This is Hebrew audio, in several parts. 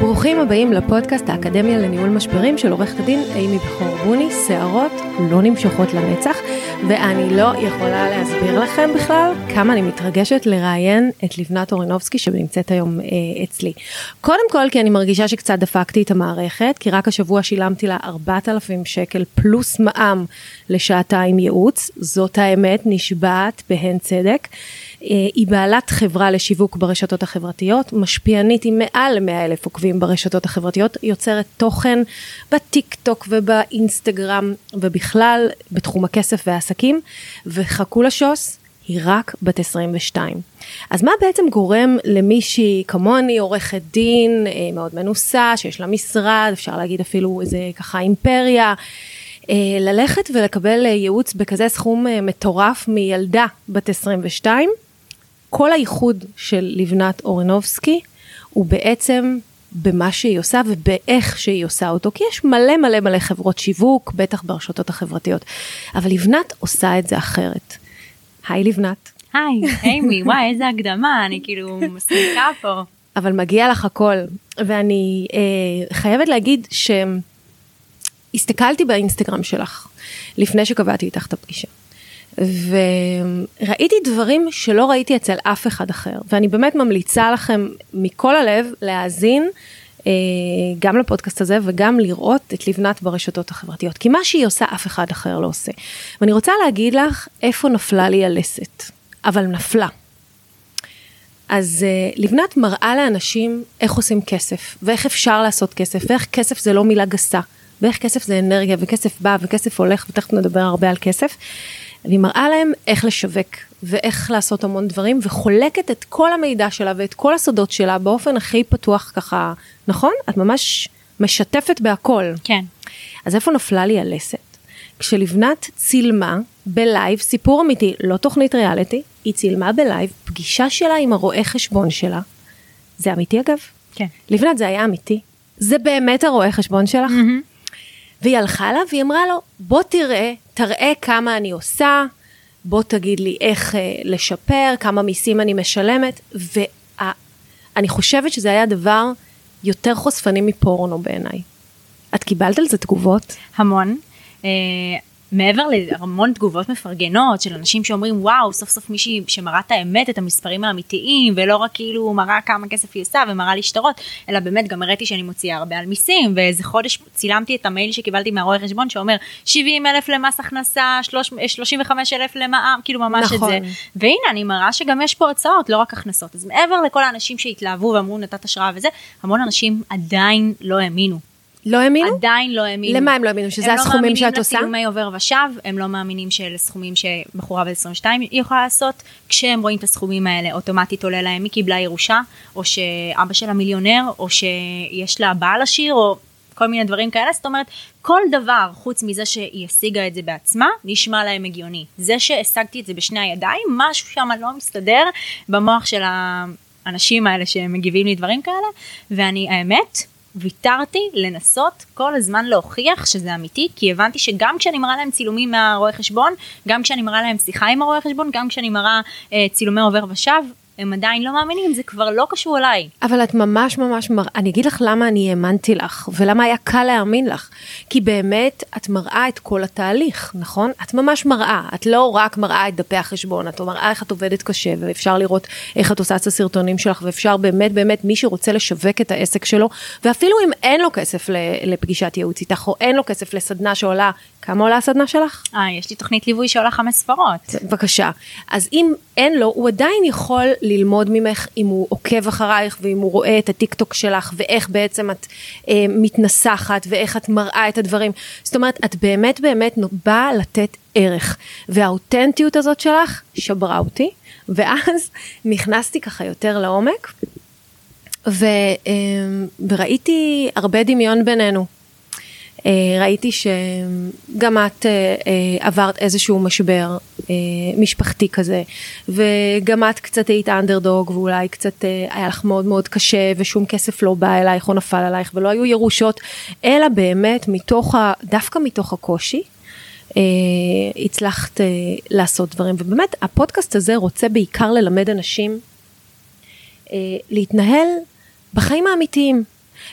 ברוכים הבאים לפודקאסט האקדמיה לניהול משברים של עורכת הדין אימי בכור בוני, שערות לא נמשכות לנצח, ואני לא יכולה להסביר לכם בכלל כמה אני מתרגשת לראיין את לבנת אורינובסקי שנמצאת היום אה, אצלי. קודם כל כי אני מרגישה שקצת דפקתי את המערכת, כי רק השבוע שילמתי לה 4,000 שקל פלוס מע"מ לשעתיים ייעוץ, זאת האמת, נשבעת בהן צדק. אה, היא בעלת חברה לשיווק ברשתות החברתיות, משפיענית עם מעל ל-100 אלף עוקבים ברשתות החברתיות, יוצרת תוכן בטיק טוק ובאינסטגרם ובכלל בתחום הכסף והעסקים, וחכו לשוס, היא רק בת 22. אז מה בעצם גורם למישהי כמוני, עורכת דין, אה, מאוד מנוסה, שיש לה משרד, אפשר להגיד אפילו איזה ככה אימפריה, אה, ללכת ולקבל ייעוץ בכזה סכום מטורף מילדה בת 22? כל הייחוד של לבנת אורנובסקי הוא בעצם במה שהיא עושה ובאיך שהיא עושה אותו, כי יש מלא מלא מלא חברות שיווק, בטח ברשתות החברתיות, אבל לבנת עושה את זה אחרת. היי לבנת. היי, אימי, וואי, איזה הקדמה, אני כאילו מסמיקה פה. אבל מגיע לך הכל, ואני אה, חייבת להגיד שהסתכלתי באינסטגרם שלך לפני שקבעתי איתך את הפגישה. וראיתי דברים שלא ראיתי אצל אף אחד אחר, ואני באמת ממליצה לכם מכל הלב להאזין אה, גם לפודקאסט הזה וגם לראות את לבנת ברשתות החברתיות, כי מה שהיא עושה אף אחד אחר לא עושה. ואני רוצה להגיד לך איפה נפלה לי הלסת, אבל נפלה. אז uh, לבנת מראה לאנשים איך עושים כסף, ואיך אפשר לעשות כסף, ואיך כסף זה לא מילה גסה, ואיך כסף זה אנרגיה, וכסף בא, וכסף הולך, ותכף נדבר הרבה על כסף. אני מראה להם איך לשווק ואיך לעשות המון דברים וחולקת את כל המידע שלה ואת כל הסודות שלה באופן הכי פתוח ככה, נכון? את ממש משתפת בהכל. כן. אז איפה נפלה לי הלסת? כשלבנת צילמה בלייב, סיפור אמיתי, לא תוכנית ריאליטי, היא צילמה בלייב פגישה שלה עם הרואה חשבון שלה. זה אמיתי אגב? כן. לבנת זה היה אמיתי. זה באמת הרואה חשבון שלך? Mm-hmm. והיא הלכה לה והיא אמרה לו, בוא תראה תראה כמה אני עושה, בוא תגיד לי איך אה, לשפר, כמה מיסים אני משלמת, ואני חושבת שזה היה דבר יותר חושפני מפורנו בעיניי. את קיבלת על זה תגובות? המון. אה, מעבר להמון תגובות מפרגנות של אנשים שאומרים וואו סוף סוף מישהי שמראה את האמת את המספרים האמיתיים ולא רק כאילו מראה כמה כסף היא עושה ומראה לי שטרות אלא באמת גם הראיתי שאני מוציאה הרבה על מיסים ואיזה חודש צילמתי את המייל שקיבלתי מהרואה חשבון שאומר 70 אלף למס הכנסה 35 אלף למע"מ כאילו ממש נכון. את זה נכון. והנה אני מראה שגם יש פה הוצאות לא רק הכנסות אז מעבר לכל האנשים שהתלהבו ואמרו נתת השראה וזה המון אנשים עדיין לא האמינו לא האמינו? עדיין לא האמינו. למה הם לא האמינו? שזה הסכומים לא שאת עושה? הם לא מאמינים לצילומי עובר ושב, הם לא מאמינים שאלה סכומים שבחורה בת 22 יכולה לעשות. כשהם רואים את הסכומים האלה, אוטומטית עולה להם מי קיבלה ירושה, או שאבא שלה מיליונר, או שיש לה בעל עשיר, או כל מיני דברים כאלה. זאת אומרת, כל דבר חוץ מזה שהיא השיגה את זה בעצמה, נשמע להם הגיוני. זה שהשגתי את זה בשני הידיים, משהו שם לא מסתדר במוח של האנשים האלה שמגיבים לי דברים כאלה, ואני, האמת, ויתרתי לנסות כל הזמן להוכיח שזה אמיתי, כי הבנתי שגם כשאני מראה להם צילומים מהרואה חשבון, גם כשאני מראה להם שיחה עם הרואה חשבון, גם כשאני מראה אה, צילומי עובר ושב, הם עדיין לא מאמינים, זה כבר לא קשור אליי. אבל את ממש ממש מראה, אני אגיד לך למה אני האמנתי לך, ולמה היה קל להאמין לך. כי באמת, את מראה את כל התהליך, נכון? את ממש מראה, את לא רק מראה את דפי החשבון, את מראה איך את עובדת קשה, ואפשר לראות איך את עושה את הסרטונים שלך, ואפשר באמת באמת, מי שרוצה לשווק את העסק שלו, ואפילו אם אין לו כסף לפגישת ייעוץ איתך, או אין לו כסף לסדנה שעולה כמה עולה הסדנה שלך? אה, יש לי תוכנית ליווי שעולה חמש ספרות. בבקשה. אז אם אין לו, הוא עדיין יכול ללמוד ממך אם הוא עוקב אחרייך ואם הוא רואה את הטיק טוק שלך ואיך בעצם את אה, מתנסחת ואיך את מראה את הדברים. זאת אומרת, את באמת באמת באה לתת ערך. והאותנטיות הזאת שלך שברה אותי, ואז נכנסתי ככה יותר לעומק. ו, אה, וראיתי הרבה דמיון בינינו. אה, ראיתי שגם את אה, אה, עברת איזשהו משבר משפחתי כזה, וגם את קצת היית אנדרדוג, ואולי קצת היה לך מאוד מאוד קשה, ושום כסף לא בא אלייך או נפל עלייך, ולא היו ירושות, אלא באמת מתוך, ה, דווקא מתוך הקושי. הצלחת לעשות דברים, ובאמת הפודקאסט הזה רוצה בעיקר ללמד אנשים להתנהל בחיים האמיתיים,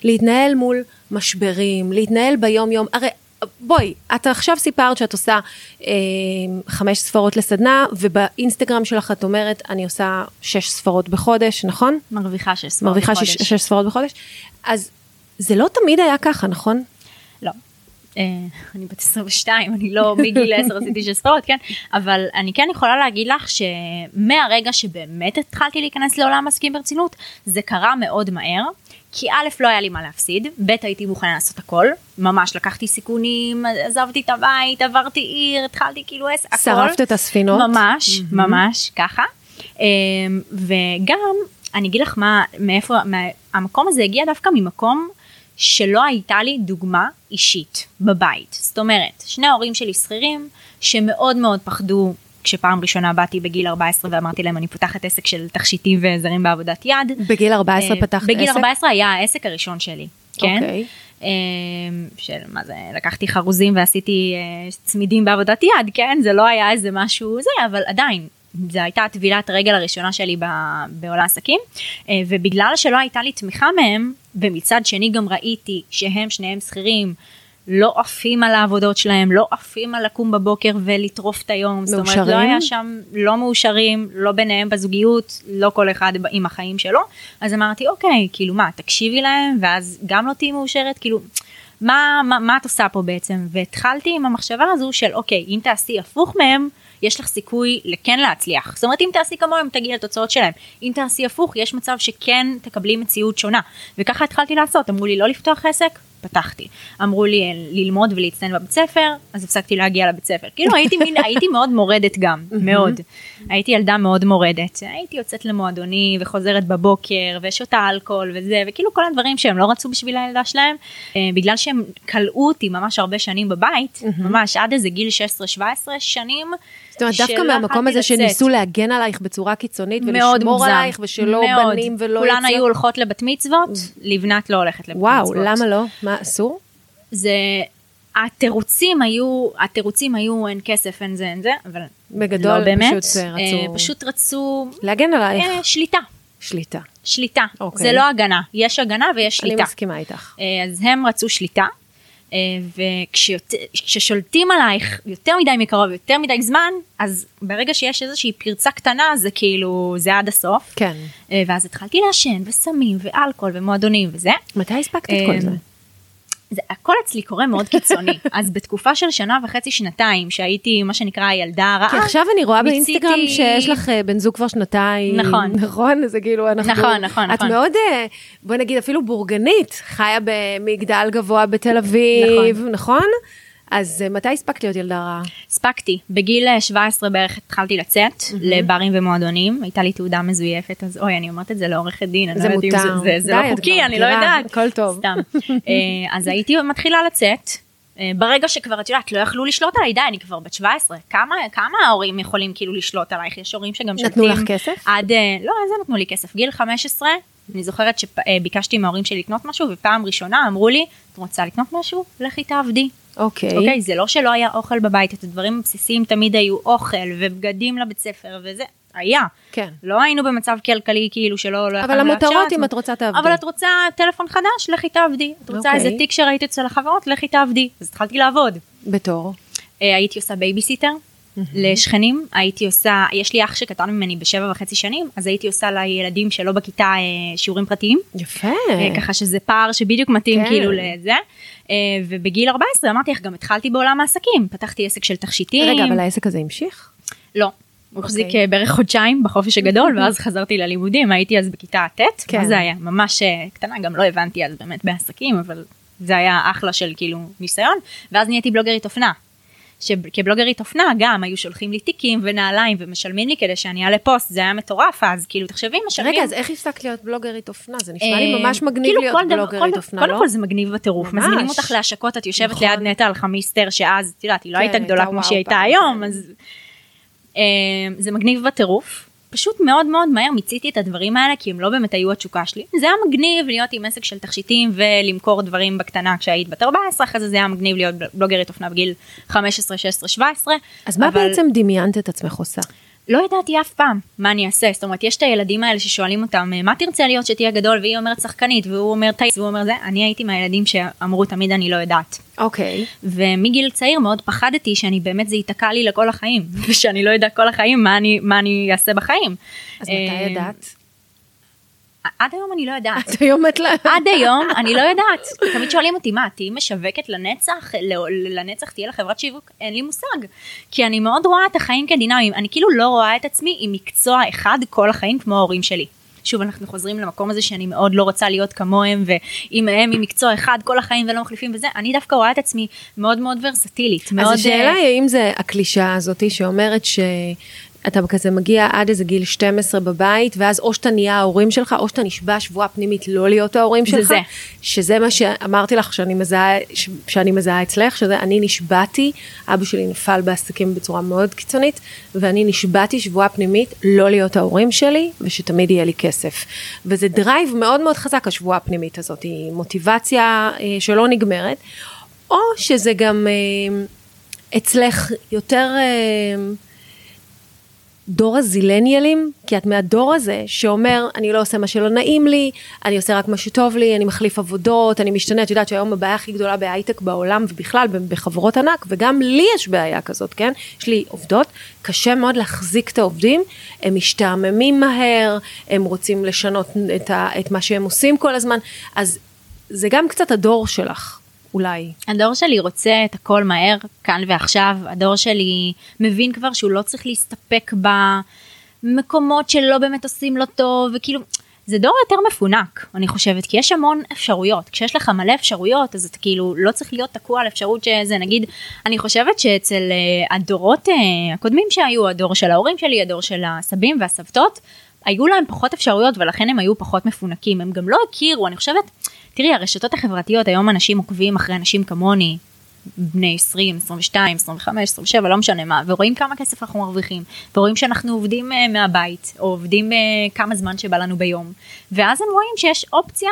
להתנהל מול משברים, להתנהל ביום יום, הרי בואי, את עכשיו סיפרת שאת עושה אה, חמש ספרות לסדנה, ובאינסטגרם שלך את אומרת, אני עושה שש ספרות בחודש, נכון? מרוויחה שש ספרות מרוויחה בחודש. שש, שש ספרות בחודש. אז זה לא תמיד היה ככה, נכון? אה, אני בת 22, אני לא מגיל 10 עשיתי שש ספרות, כן? אבל אני כן יכולה להגיד לך שמהרגע שבאמת התחלתי להיכנס לעולם העסקים ברצינות, זה קרה מאוד מהר. כי א', לא היה לי מה להפסיד, ב', הייתי מוכנה לעשות הכל, ממש לקחתי סיכונים, עזבתי את הבית, עברתי עיר, התחלתי כאילו עסק, הכל. שרפת את הספינות? ממש, ממש, ככה. אמ, וגם, אני אגיד לך מה, מאיפה, מה, המקום הזה הגיע דווקא ממקום שלא הייתה לי דוגמה אישית בבית. זאת אומרת, שני ההורים שלי שכירים, שמאוד מאוד פחדו כשפעם ראשונה באתי בגיל 14 ואמרתי להם אני פותחת עסק של תכשיטים וזרים בעבודת יד. בגיל 14 אה, פתחת בגיל עסק? 14 היה העסק הראשון שלי, כן? אוקיי. אה, של מה זה, לקחתי חרוזים ועשיתי אה, צמידים בעבודת יד, כן? זה לא היה איזה משהו זה, אבל עדיין. זו הייתה טבילת הרגל הראשונה שלי בעולם העסקים, אה, ובגלל שלא הייתה לי תמיכה מהם, ומצד שני גם ראיתי שהם שניהם שכירים, לא עפים על העבודות שלהם, לא עפים על לקום בבוקר ולטרוף את היום. זאת אומרת, לא מאושרים? היה שם לא מאושרים, לא ביניהם בזוגיות, לא כל אחד עם החיים שלו. אז אמרתי, אוקיי, כאילו מה, תקשיבי להם, ואז גם לא תהיי מאושרת, כאילו, מה, מה, מה את עושה פה בעצם? והתחלתי עם המחשבה הזו של, אוקיי, אם תעשי הפוך מהם, יש לך סיכוי לכן להצליח. זאת אומרת, אם תעשי כמוהם, תגיעי לתוצאות שלהם. אם תעשי הפוך, יש מצב שכן תקבלי מציאות שונה. וככה התחלתי לעשות, אמרו לי לא לפתוח עסק, פתחתי. אמרו לי אה, ללמוד ולהצטיין בבית ספר, אז הפסקתי להגיע לבית ספר. כאילו הייתי מין, הייתי מאוד מורדת גם, מאוד. הייתי ילדה מאוד מורדת. הייתי יוצאת למועדונים וחוזרת בבוקר ושותה אלכוהול וזה, וכאילו כל הדברים שהם לא רצו בשביל הילדה שלהם, אה, בגלל שהם כלאו אותי ממש הרבה שנים בבית, ממש עד איזה גיל 16-17 שנים. זאת אומרת, דווקא מהמקום הזה לצאת. שניסו להגן עלייך בצורה קיצונית ולשמור מוגזם. עלייך ושלא מאוד. בנים ולא כולן יצא- היו הולכות לבת מצוות, לבנת לא הולכת לבת וואו, מצוות. למה לא? מה, אסור? זה, התירוצים היו, התירוצים היו אין כסף, אין זה, אין זה, אבל בגדול, לא באמת. פשוט, אה, אה, רצו- פשוט רצו להגן עלייך. אה, שליטה, שליטה. שליטה. אוקיי. זה לא הגנה, יש הגנה ויש אני שליטה. מסכימה איתך. אה, אז הם רצו שליטה, וכששולטים עלייך יותר מדי מקרוב, יותר מדי זמן, אז ברגע שיש איזושהי פרצה קטנה, זה כאילו, זה עד הסוף. כן. אה, ואז התחלתי לעשן, וסמים, ואלכוהול, ומועדונים וזה. מתי הספקת את כל אה, זה? זה הכל אצלי קורה מאוד קיצוני. אז בתקופה של שנה וחצי, שנתיים, שהייתי מה שנקרא הילדה הרעה, כי עכשיו אני רואה מיציתי- באינסטגרם שיש לך אה, בן זוג כבר שנתיים. נכון. נכון? זה כאילו, אנחנו... נכון, נכון, את נכון. מאוד, אה, בוא נגיד, אפילו בורגנית, חיה במגדל גבוה בתל אביב, נכון? אז אה, מתי הספקת להיות ילדה רעה? הספקתי. בגיל אה, 17 בערך התחלתי לצאת לברים ומועדונים, הייתה לי תעודה מזויפת, אז אוי, אני אומרת את זה לעורכת דין, אני זה לא מותר. זה- זה- זה די, לא חוקי, אני לא יודעת. הכל טוב. סתם. אה, אז הייתי מתחילה לצאת. אה, ברגע שכבר את יודעת לא יכלו לשלוט עליי די אני כבר בת 17 כמה כמה ההורים יכולים כאילו לשלוט עלייך יש הורים שגם נתנו שולטים לך כסף? עד אה, לא איזה נתנו לי כסף גיל 15 אני זוכרת שביקשתי מההורים שלי לקנות משהו ופעם ראשונה אמרו לי את רוצה לקנות משהו לכי תעבדי אוקיי. אוקיי, זה לא שלא היה אוכל בבית, את הדברים הבסיסיים תמיד היו אוכל ובגדים לבית ספר וזה, היה. כן. לא היינו במצב כלכלי כאילו שלא לא אבל המותרות. אם את רוצה, תעבדי. אבל את רוצה טלפון חדש, לכי תעבדי. את רוצה אוקיי. איזה תיק שראית אצל החברות, לכי תעבדי. אז התחלתי לעבוד. בתור. אה, הייתי עושה בייביסיטר לשכנים, הייתי עושה, יש לי אח שקטן ממני בשבע וחצי שנים, אז הייתי עושה לילדים שלא בכיתה אה, שיעורים פרטיים. יפה. אה, ככה שזה פער שבדיוק מתאים כן. כאילו לזה. אה, ובגיל 14 אמרתי לך, גם התחלתי בעולם העסקים, פתחתי עסק של תכשיטים. רגע, אבל העסק הזה המשיך? לא. הוא החזיק אוקיי. אה, בערך חודשיים בחופש הגדול, ואז חזרתי ללימודים, הייתי אז בכיתה ט', כן. מה זה היה? ממש אה, קטנה, גם לא הבנתי אז באמת בעסקים, אבל זה היה אחלה של כאילו ניסיון, ואז נהייתי בלוגרית אופנה. שכבלוגרית אופנה גם היו שולחים לי תיקים ונעליים ומשלמים לי כדי שאני אעלה פוסט, זה היה מטורף אז, כאילו תחשבי, משלמים. רגע, אז איך הפסקת להיות בלוגרית אופנה? זה נשמע לי אה, ממש מגניב כאילו להיות בלוגרית כל- אופנה, לא? קודם כל זה מגניב בטירוף. מזמינים אותך להשקות, את יושבת נכון. ליד נטע על חמיסטר, שאז, את יודעת, היא לא כן, הייתה גדולה כמו שהיא הייתה היום, כן. אז אה, זה מגניב בטירוף. פשוט מאוד מאוד מהר מיציתי את הדברים האלה כי הם לא באמת היו התשוקה שלי. זה היה מגניב להיות עם עסק של תכשיטים ולמכור דברים בקטנה כשהיית בת 14, אחרי זה זה היה מגניב להיות בלוגרית אופנה בגיל 15, 16, 17. אז מה אבל- בעצם דמיינת את עצמך עושה? לא ידעתי אף פעם מה אני אעשה, זאת אומרת יש את הילדים האלה ששואלים אותם מה תרצה להיות שתהיה גדול והיא אומרת שחקנית והוא אומר טייס והוא אומר זה, אני הייתי מהילדים שאמרו תמיד אני לא יודעת. אוקיי. ומגיל צעיר מאוד פחדתי שאני באמת זה ייתקע לי לכל החיים ושאני לא יודע כל החיים מה אני, מה אני אעשה בחיים. אז אה, מתי ידעת? עד היום אני לא יודעת. את היום את לה... עד היום אני לא יודעת. תמיד שואלים אותי מה תהיי משווקת לנצח ל- לנצח תהיה לך חברת שיווק אין לי מושג כי אני מאוד רואה את החיים כדינמיים אני כאילו לא רואה את עצמי עם מקצוע אחד כל החיים כמו ההורים שלי. שוב אנחנו חוזרים למקום הזה שאני מאוד לא רוצה להיות כמוהם ואם הם עם מקצוע אחד כל החיים ולא מחליפים וזה אני דווקא רואה את עצמי מאוד מאוד ורסטילית. מאוד, אז השאלה אה, היא האם זה הקלישאה הזאתי שאומרת שאתה כזה מגיע עד איזה גיל 12 בבית ואז או שאתה נהיה ההורים שלך או שאתה נשבע שבועה פנימית לא להיות ההורים זה שלך. זה. שזה מה שאמרתי לך שאני מזהה, ש- שאני מזהה אצלך, שזה אני נשבעתי, אבא שלי נפל בעסקים בצורה מאוד קיצונית ואני נשבעתי שבועה פנימית לא להיות ההורים שלי ושתמיד יהיה לי כסף. וזה דרייב מאוד מאוד חזק השבועה הפנימית הזאת, היא מוטיבציה אה, שלא נגמרת. או שזה גם אה, אצלך יותר אה, דור הזילניאלים, כי את מהדור הזה שאומר, אני לא עושה מה שלא נעים לי, אני עושה רק מה שטוב לי, אני מחליף עבודות, אני משתנה, את יודעת שהיום הבעיה הכי גדולה בהייטק בעולם ובכלל בחברות ענק, וגם לי יש בעיה כזאת, כן? יש לי עובדות, קשה מאוד להחזיק את העובדים, הם משתעממים מהר, הם רוצים לשנות את, ה, את מה שהם עושים כל הזמן, אז זה גם קצת הדור שלך, אולי. הדור שלי רוצה את הכל מהר, כאן ועכשיו. הדור שלי מבין כבר שהוא לא צריך להסתפק במקומות שלא באמת עושים לו טוב, וכאילו, זה דור יותר מפונק, אני חושבת, כי יש המון אפשרויות. כשיש לך מלא אפשרויות, אז אתה כאילו לא צריך להיות תקוע על אפשרות שזה, נגיד, אני חושבת שאצל אה, הדורות אה, הקודמים שהיו, הדור של ההורים שלי, הדור של הסבים והסבתות, היו להם פחות אפשרויות ולכן הם היו פחות מפונקים. הם גם לא הכירו, אני חושבת, תראי, הרשתות החברתיות, היום אנשים עוקבים אחרי אנשים כמוני, בני 20, 22, 25, 27, לא משנה מה, ורואים כמה כסף אנחנו מרוויחים, ורואים שאנחנו עובדים uh, מהבית, או עובדים uh, כמה זמן שבא לנו ביום, ואז הם רואים שיש אופציה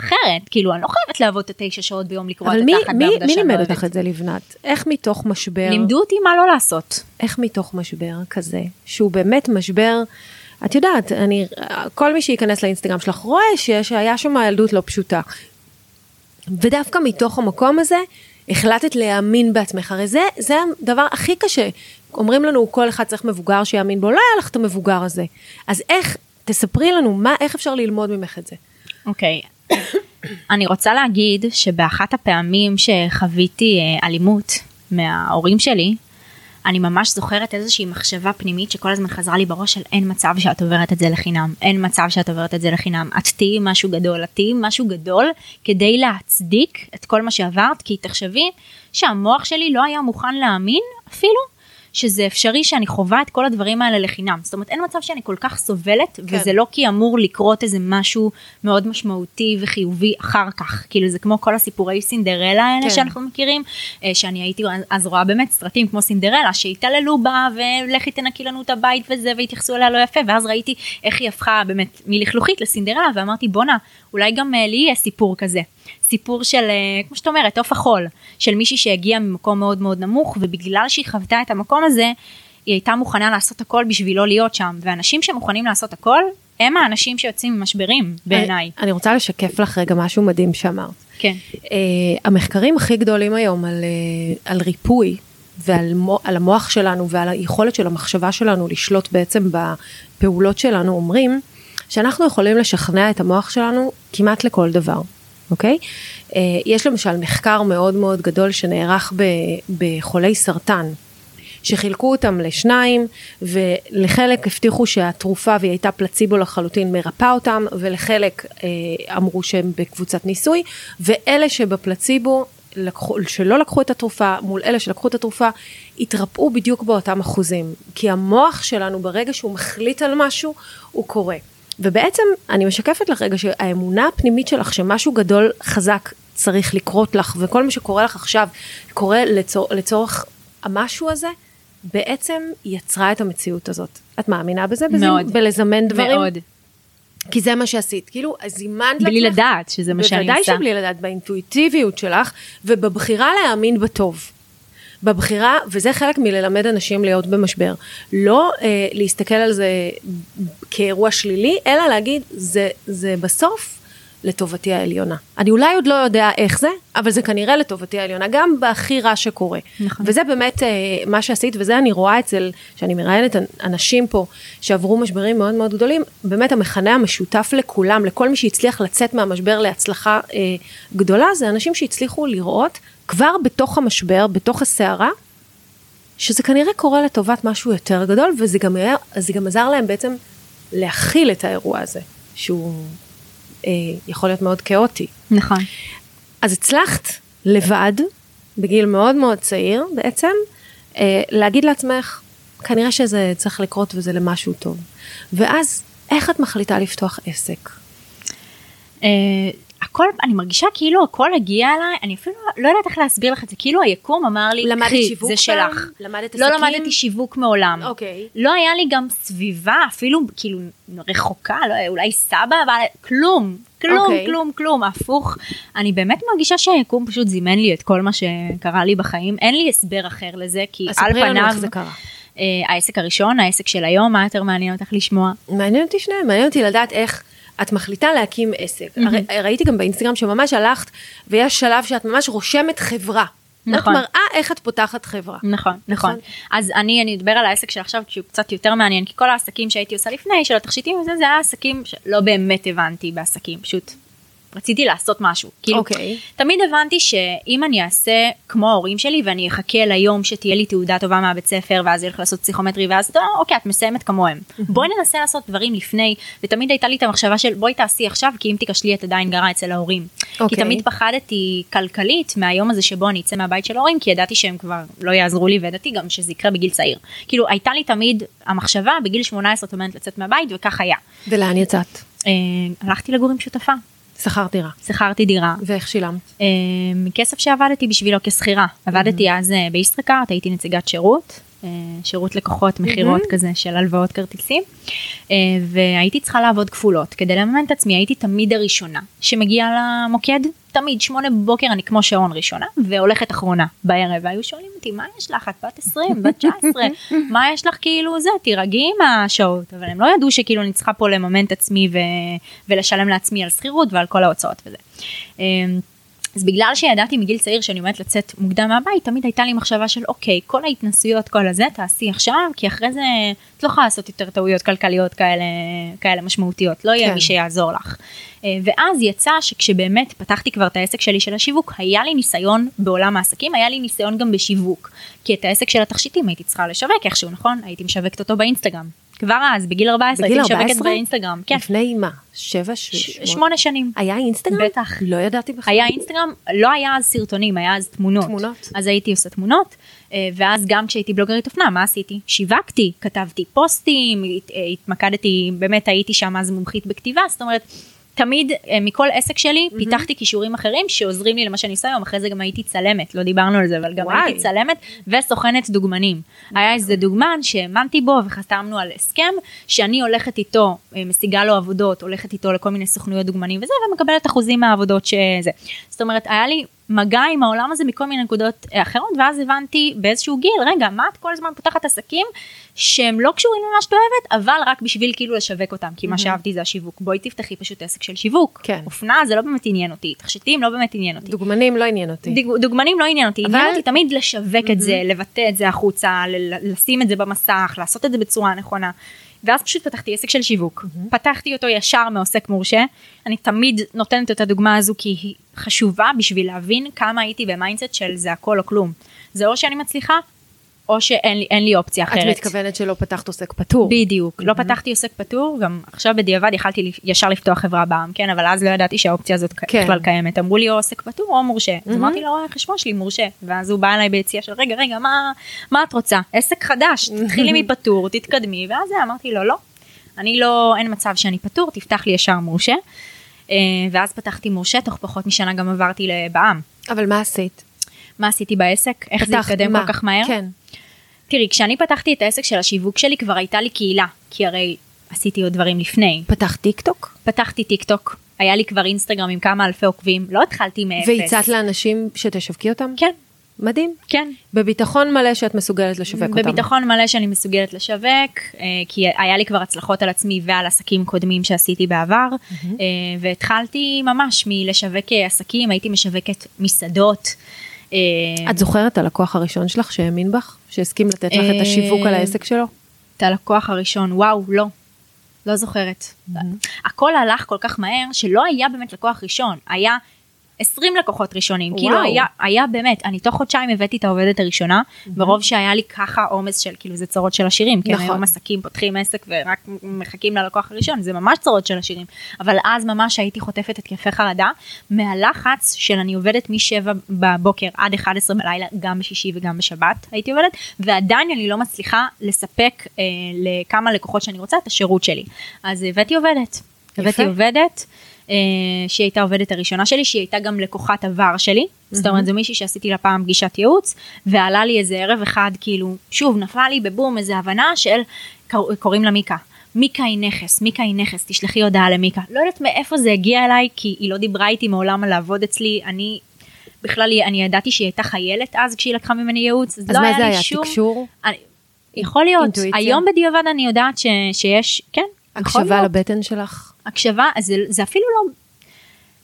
אחרת, כאילו אני לא חייבת לעבוד את התשע שעות ביום לקרוא את התחת בעבודה מי שאני לא לימד אותך. את זה לבנת? איך מתוך משבר, לימדו אותי מה לא לעשות. איך מתוך משבר כזה, שהוא באמת משבר, את יודעת, אני, כל מי שייכנס לאינסטגרם שלך רואה שיש- שהיה שם ילדות לא פשוטה. ודווקא מתוך המקום הזה, החלטת להאמין בעצמך, הרי זה, זה הדבר הכי קשה. אומרים לנו, כל אחד צריך מבוגר שיאמין בו, לא היה לך את המבוגר הזה. אז איך, תספרי לנו, מה, איך אפשר ללמוד ממך את זה? אוקיי. אני רוצה להגיד שבאחת הפעמים שחוויתי אה, אלימות מההורים שלי, אני ממש זוכרת איזושהי מחשבה פנימית שכל הזמן חזרה לי בראש של אין מצב שאת עוברת את זה לחינם, אין מצב שאת עוברת את זה לחינם, את תהיי משהו גדול, את תהיי משהו גדול כדי להצדיק את כל מה שעברת, כי תחשבי שהמוח שלי לא היה מוכן להאמין אפילו שזה אפשרי שאני חווה את כל הדברים האלה לחינם. זאת אומרת, אין מצב שאני כל כך סובלת, כן. וזה לא כי אמור לקרות איזה משהו מאוד משמעותי וחיובי אחר כך. כאילו זה כמו כל הסיפורי סינדרלה האלה כן. שאנחנו מכירים, אה, שאני הייתי אז רואה באמת סרטים כמו סינדרלה, שהתעללו בה, ולכי תנקי לנו את הבית וזה, והתייחסו אליה לא יפה, ואז ראיתי איך היא הפכה באמת מלכלוכית לסינדרלה, ואמרתי בואנה, אולי גם אה, לי יהיה סיפור כזה. סיפור של, אה, כמו שאת אומרת, עוף החול, של מישהי שהגיעה ממקום מאוד מאוד נמוך, ובגלל שהיא חוותה את המקום הזה, היא הייתה מוכנה לעשות הכל בשביל לא להיות שם, ואנשים שמוכנים לעשות הכל, הם האנשים שיוצאים ממשברים בעיניי. אני, אני רוצה לשקף לך רגע משהו מדהים שאמרת. כן. Uh, המחקרים הכי גדולים היום על, uh, על ריפוי ועל מו, על המוח שלנו ועל היכולת של המחשבה שלנו לשלוט בעצם בפעולות שלנו אומרים שאנחנו יכולים לשכנע את המוח שלנו כמעט לכל דבר, אוקיי? Uh, יש למשל מחקר מאוד מאוד גדול שנערך בחולי סרטן. שחילקו אותם לשניים ולחלק הבטיחו שהתרופה והיא הייתה פלציבו לחלוטין מרפאה אותם ולחלק אה, אמרו שהם בקבוצת ניסוי ואלה שבפלציבו לקחו, שלא לקחו את התרופה מול אלה שלקחו את התרופה, התרפאו בדיוק באותם אחוזים. כי המוח שלנו ברגע שהוא מחליט על משהו, הוא קורה. ובעצם אני משקפת לך רגע שהאמונה הפנימית שלך שמשהו גדול חזק צריך לקרות לך וכל מה שקורה לך עכשיו קורה לצור, לצורך המשהו הזה, בעצם יצרה את המציאות הזאת. את מאמינה בזה? מאוד. בזה, בלזמן דברים? מאוד. כי זה מה שעשית, כאילו, אז זימנת בלי לעצמך- לדעת שזה מה שאני בוודאי עושה. שבלי לדעת, באינטואיטיביות שלך, ובבחירה להאמין בטוב. בבחירה, וזה חלק מללמד אנשים להיות במשבר. לא אה, להסתכל על זה כאירוע שלילי, אלא להגיד, זה, זה בסוף לטובתי העליונה. אני אולי עוד לא יודע איך זה, אבל זה כנראה לטובתי העליונה, גם בהכי רע שקורה. נכון. וזה באמת אה, מה שעשית, וזה אני רואה אצל, שאני מראיינת אנשים פה שעברו משברים מאוד מאוד גדולים, באמת המכנה המשותף לכולם, לכל מי שהצליח לצאת מהמשבר להצלחה אה, גדולה, זה אנשים שהצליחו לראות כבר בתוך המשבר, בתוך הסערה, שזה כנראה קורה לטובת משהו יותר גדול, וזה גם, היה, גם עזר להם בעצם להכיל את האירוע הזה, שהוא אה, יכול להיות מאוד כאוטי. נכון. אז הצלחת לבד, בגיל מאוד מאוד צעיר בעצם, אה, להגיד לעצמך, כנראה שזה צריך לקרות וזה למשהו טוב. ואז, איך את מחליטה לפתוח עסק? אה, הכל, אני מרגישה כאילו הכל הגיע אליי, אני אפילו לא יודעת איך להסביר לך את זה, כאילו היקום אמר לי, קחי, זה? שלך. למדת לא עסקים? למדתי שיווק מעולם. אוקיי. לא היה לי גם סביבה, אפילו כאילו רחוקה, לא, אולי סבא, אבל כלום, כלום, אוקיי. כלום, כלום, הפוך. אני באמת מרגישה שהיקום פשוט זימן לי את כל מה שקרה לי בחיים, אין לי הסבר אחר לזה, כי אז על ספרי לנו פניו, איך זה קרה. אה, העסק הראשון, העסק של היום, מה יותר מעניין אותך לשמוע? מעניין אותי שניהם, מעניין אותי לדעת איך את מחליטה להקים עסק. הרי, ראיתי גם באינסטגרם שממש הלכת, ויש שלב שאת ממש רושמת חברה. נכון. את מראה איך את פותחת חברה. נכון, נכון. נכון. אז אני, אני אדבר על העסק של עכשיו, שהוא קצת יותר מעניין, כי כל העסקים שהייתי עושה לפני, של התכשיטים וזה, זה היה עסקים שלא באמת הבנתי בעסקים, פשוט רציתי לעשות משהו. כאילו, אוקיי. תמיד הבנתי שאם אני אעשה כמו ההורים שלי, ואני אחכה ליום שתהיה לי תעודה טובה מהבית ספר, ואז ילך לעשות פסיכומטרי, ואז אתה, אוקיי, את מסיימת כמוהם. בואי ננסה לעשות דברים לפני, ותמיד הייתה לי את המחשבה של בואי תעשי עכשיו, כי אם תיכשלי את עדיין גרה אצל ההורים. כי אוקיי. תמיד פחדתי כלכלית מהיום הזה שבו אני אצא מהבית של ההורים, כי ידעתי שהם כבר לא יעזרו לי, וידעתי גם שזה יקרה בגיל צעיר. כאילו, הייתה לי תמיד המחשבה, בגיל 18 את עומדת לצאת מהבית, וכך היה. ולאן יצאת? אה, הלכתי לגור עם שותפה, שכרת דירה. שכרתי דירה. ואיך שילמת? אה, מכסף שעבדתי בשבילו כשכירה. עבדתי אז אה, בישראכרט, הייתי נציגת שירות, שירות לקוחות, מכירות כזה של הלוואות כרטיסים, אה, והייתי צריכה לעבוד כפולות. כדי לממן את עצמי, הייתי תמיד הראשונה שמגיעה למוקד, תמיד, שמונה בבוקר אני כמו שעון ראשונה, והולכת אחרונה. בערב, והיו שואלים אותי, מה יש לך, את בת 20, בת 19, מה יש לך? כאילו זה, תירגעי עם השעות, אבל הם לא ידעו שכאילו אני צריכה פה לממן את עצמי ו... ולשלם לעצמי על שכירות ועל כל ההוצאות וזה. אז בגלל שידעתי מגיל צעיר שאני עומדת לצאת מוקדם מהבית, תמיד הייתה לי מחשבה של אוקיי, כל ההתנסויות, כל הזה, תעשי עכשיו, כי אחרי זה את לא יכולה לעשות יותר טעויות כלכליות כאלה, כאלה משמעותיות, לא יהיה כן. מי שיעזור לך. אה, ואז יצא שכשבאמת פתחתי כבר את העסק שלי של השיווק, היה לי ניסיון בעולם העסקים, היה לי ניסיון גם בשיווק. כי את העסק של התכשיטים הייתי צריכה לשווק איכשהו, נכון? הייתי משווקת אותו באינסטגרם. כבר אז, בגיל 14, בגיל הייתי משווקת 14? באינסטגרם. כן, לפני מה? שבע, ש- ש... שמונה שנים. היה אינסטגרם? בטח. לא ידעתי בכלל. היה אינסטגרם, לא היה אז סרטונים, היה אז תמונות. תמונות. אז הייתי עושה תמונות, אה, ואז גם כשהייתי בלוגרית אופנה, מה עשיתי? שיווקתי, כתבתי פוסטים, אה, התמקדתי, באמת הייתי שם אז מומחית בכתיבה, זאת אומרת, תמיד אה, מכל עסק שלי פיתחתי כישורים אחרים שעוזרים לי למה שאני עושה היום, אחרי זה גם הייתי צלמת, לא דיברנו על זה, אבל גם וואי. הייתי צלמת וסוכנת דוגמנים. היה איזה דוגמן שהאמנתי בו וחתמנו על הסכם שאני הולכת איתו, אה, משיגה לו עבודות, הולכת איתו לכל מיני סוכנויות דוגמנים וזה, ומקבלת אחוזים מהעבודות שזה. זאת אומרת, היה לי מגע עם העולם הזה מכל מיני נקודות אה, אחרות, ואז הבנתי באיזשהו גיל, רגע, מה את כל הזמן פותחת עסקים שהם לא קשורים למה שאת אוהבת, אבל רק בשביל כאילו לשווק אותם, כי מה שאהבתי זה השיווק. בואי תפתחי פשוט עסק של שיווק. כן. אופנה זה לא באמת עניין אותי, תכשיטים לא באמת עניין אותי. דוגמנים לא עניין אותי. דוג- דוגמנים לא עניין אותי, עניין אבל- אותי תמיד לשווק את זה, לבטא את זה החוצה, ל- לשים את זה במסך, לעשות את זה בצורה נכונה. ואז פשוט פתחתי עסק של שיווק, פתחתי אותו ישר מעוסק מורשה, אני תמיד נותנת את הדוגמה הזו כי היא חשובה בשביל להבין כמה הייתי ב mindset של זה הכל או כלום. זה או שאני מצליחה, או שאין לי, לי אופציה אחרת. את מתכוונת שלא פתחת עוסק פטור. בדיוק, לא פתחתי עוסק פטור, גם עכשיו בדיעבד יכלתי ישר לפתוח חברה בע"מ, כן, אבל אז לא ידעתי שהאופציה הזאת כן. בכלל קיימת. אמרו לי או עוסק פטור או מורשה. אז אמרתי לו, "רואה חשבון שלי מורשה. ואז הוא בא אליי ביציאה של, רגע, רגע, מה, מה את רוצה? עסק חדש, תתחילי מפטור, תתקדמי, ואז אמרתי לו, לא. אני לא, אין מצב שאני פטור, תפתח לי ישר מורשה. אה, ואז פתחתי מורשה, תוך פחות משנה גם עברתי לבע"מ. אבל מה עשית? מה עשיתי בעסק? איך זה התקדם? כל כך מהר? כן. תראי, כשאני פתחתי את העסק של השיווק שלי כבר הייתה לי קהילה, כי הרי עשיתי עוד דברים לפני. פתחת טיק טוק? פתחתי טיק טוק, היה לי כבר אינסטגרם עם כמה אלפי עוקבים, לא התחלתי מאפס. והצעת לאנשים שתשווקי אותם? כן, מדהים. כן. בביטחון מלא שאת מסוגלת לשווק אותם. בביטחון מלא שאני מסוגלת לשווק, אה, כי היה לי כבר הצלחות על עצמי ועל עסקים קודמים שעשיתי בעבר, אה, והתחלתי ממש מלשווק עסקים, הייתי משווקת מסעדות. אה, את זוכרת את הלקוח הראשון שלך שהאמין בך? שהסכים לתת לך את אה, השיווק על העסק שלו? את הלקוח הראשון, וואו, לא. לא זוכרת. הכל הלך כל כך מהר, שלא היה באמת לקוח ראשון, היה 20 לקוחות ראשונים. כאילו וואו. היה, היה באמת, אני תוך חודשיים הבאתי את העובדת הראשונה, מרוב שהיה לי ככה עומס של, כאילו זה צרות של עשירים, כן, נכון. היום עסקים פותחים עסק ורק מחכים ללקוח הראשון, זה ממש צרות של עשירים. אבל אז ממש הייתי חוטפת התקפי חרדה, מהלחץ של אני עובדת מ-7 בבוקר עד 11 בלילה, גם בשישי וגם בשבת הייתי עובדת, ועדיין אני לא מצליחה לספק אה, לכמה לקוחות שאני רוצה את השירות שלי. אז הבאתי עובדת. הבאתי עובדת. אה, שהיא הייתה העובדת הראשונה שלי, שהיא הייתה גם לקוחת עבר שלי, זאת אומרת זו מישהי שעשיתי לה פעם פגישת ייעוץ, ועלה לי איזה ערב אחד כאילו, שוב נפלה לי בבום איזה הבנה של, קור- קוראים לה מיקה. מיקה היא נכס, מיקה היא נכס, תשלחי הודעה למיקה. לא יודעת מאיפה זה הגיע אליי, כי היא לא דיברה איתי מעולם על לעבוד אצלי, אני בכלל, אני ידעתי שהיא הייתה חיילת אז כשהיא לקחה ממני ייעוץ, אז, אז לא מה היה זה לי היה? שום... תקשור? אני, יכול להיות, אינטואיציה? היום בדיעבד אני יודעת ש, שיש, כן, יכול הקשבה להיות. לבטן שלך? הקשבה, אז זה, זה אפילו לא,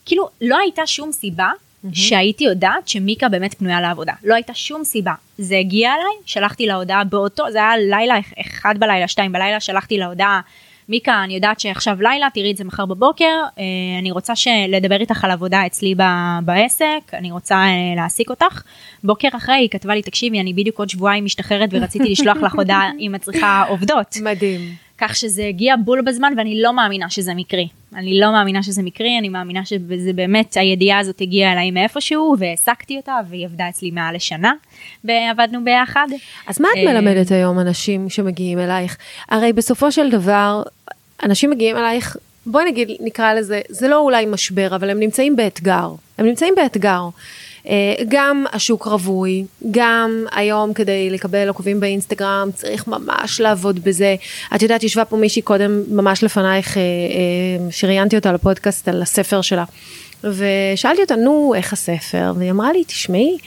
כאילו, לא הייתה שום סיבה שהייתי יודעת שמיקה באמת פנויה לעבודה. לא הייתה שום סיבה. זה הגיע אליי, שלחתי לה הודעה באותו, זה היה לילה, אחד בלילה, שתיים בלילה, שלחתי לה הודעה, מיקה, אני יודעת שעכשיו לילה, תראי את זה מחר בבוקר, אה, אני רוצה לדבר איתך על עבודה אצלי ב- בעסק, אני רוצה אה, להעסיק אותך. בוקר אחרי היא כתבה לי, תקשיבי, אני בדיוק עוד שבועיים משתחררת ורציתי לשלוח לך הודעה אם את צריכה עובדות. מדהים. כך שזה הגיע בול בזמן ואני לא מאמינה שזה מקרי. אני לא מאמינה שזה מקרי, אני מאמינה שזה באמת, הידיעה הזאת הגיעה אליי מאיפשהו והעסקתי אותה והיא עבדה אצלי מעל לשנה ועבדנו ביחד. אז מה את אה, מלמדת היום אנשים שמגיעים אלייך? הרי בסופו של דבר, אנשים מגיעים אלייך, בואי נגיד, נקרא לזה, זה לא אולי משבר, אבל הם נמצאים באתגר. הם נמצאים באתגר. אה, גם השוק רווי, גם היום כדי לקבל עוקבים באינסטגרם צריך ממש לעבוד בזה. את יודעת, ישבה פה מישהי קודם, ממש לפנייך, אה, אה, שראיינתי אותה לפודקאסט על הספר שלה. ושאלתי אותה, נו, איך הספר? והיא אמרה לי, תשמעי,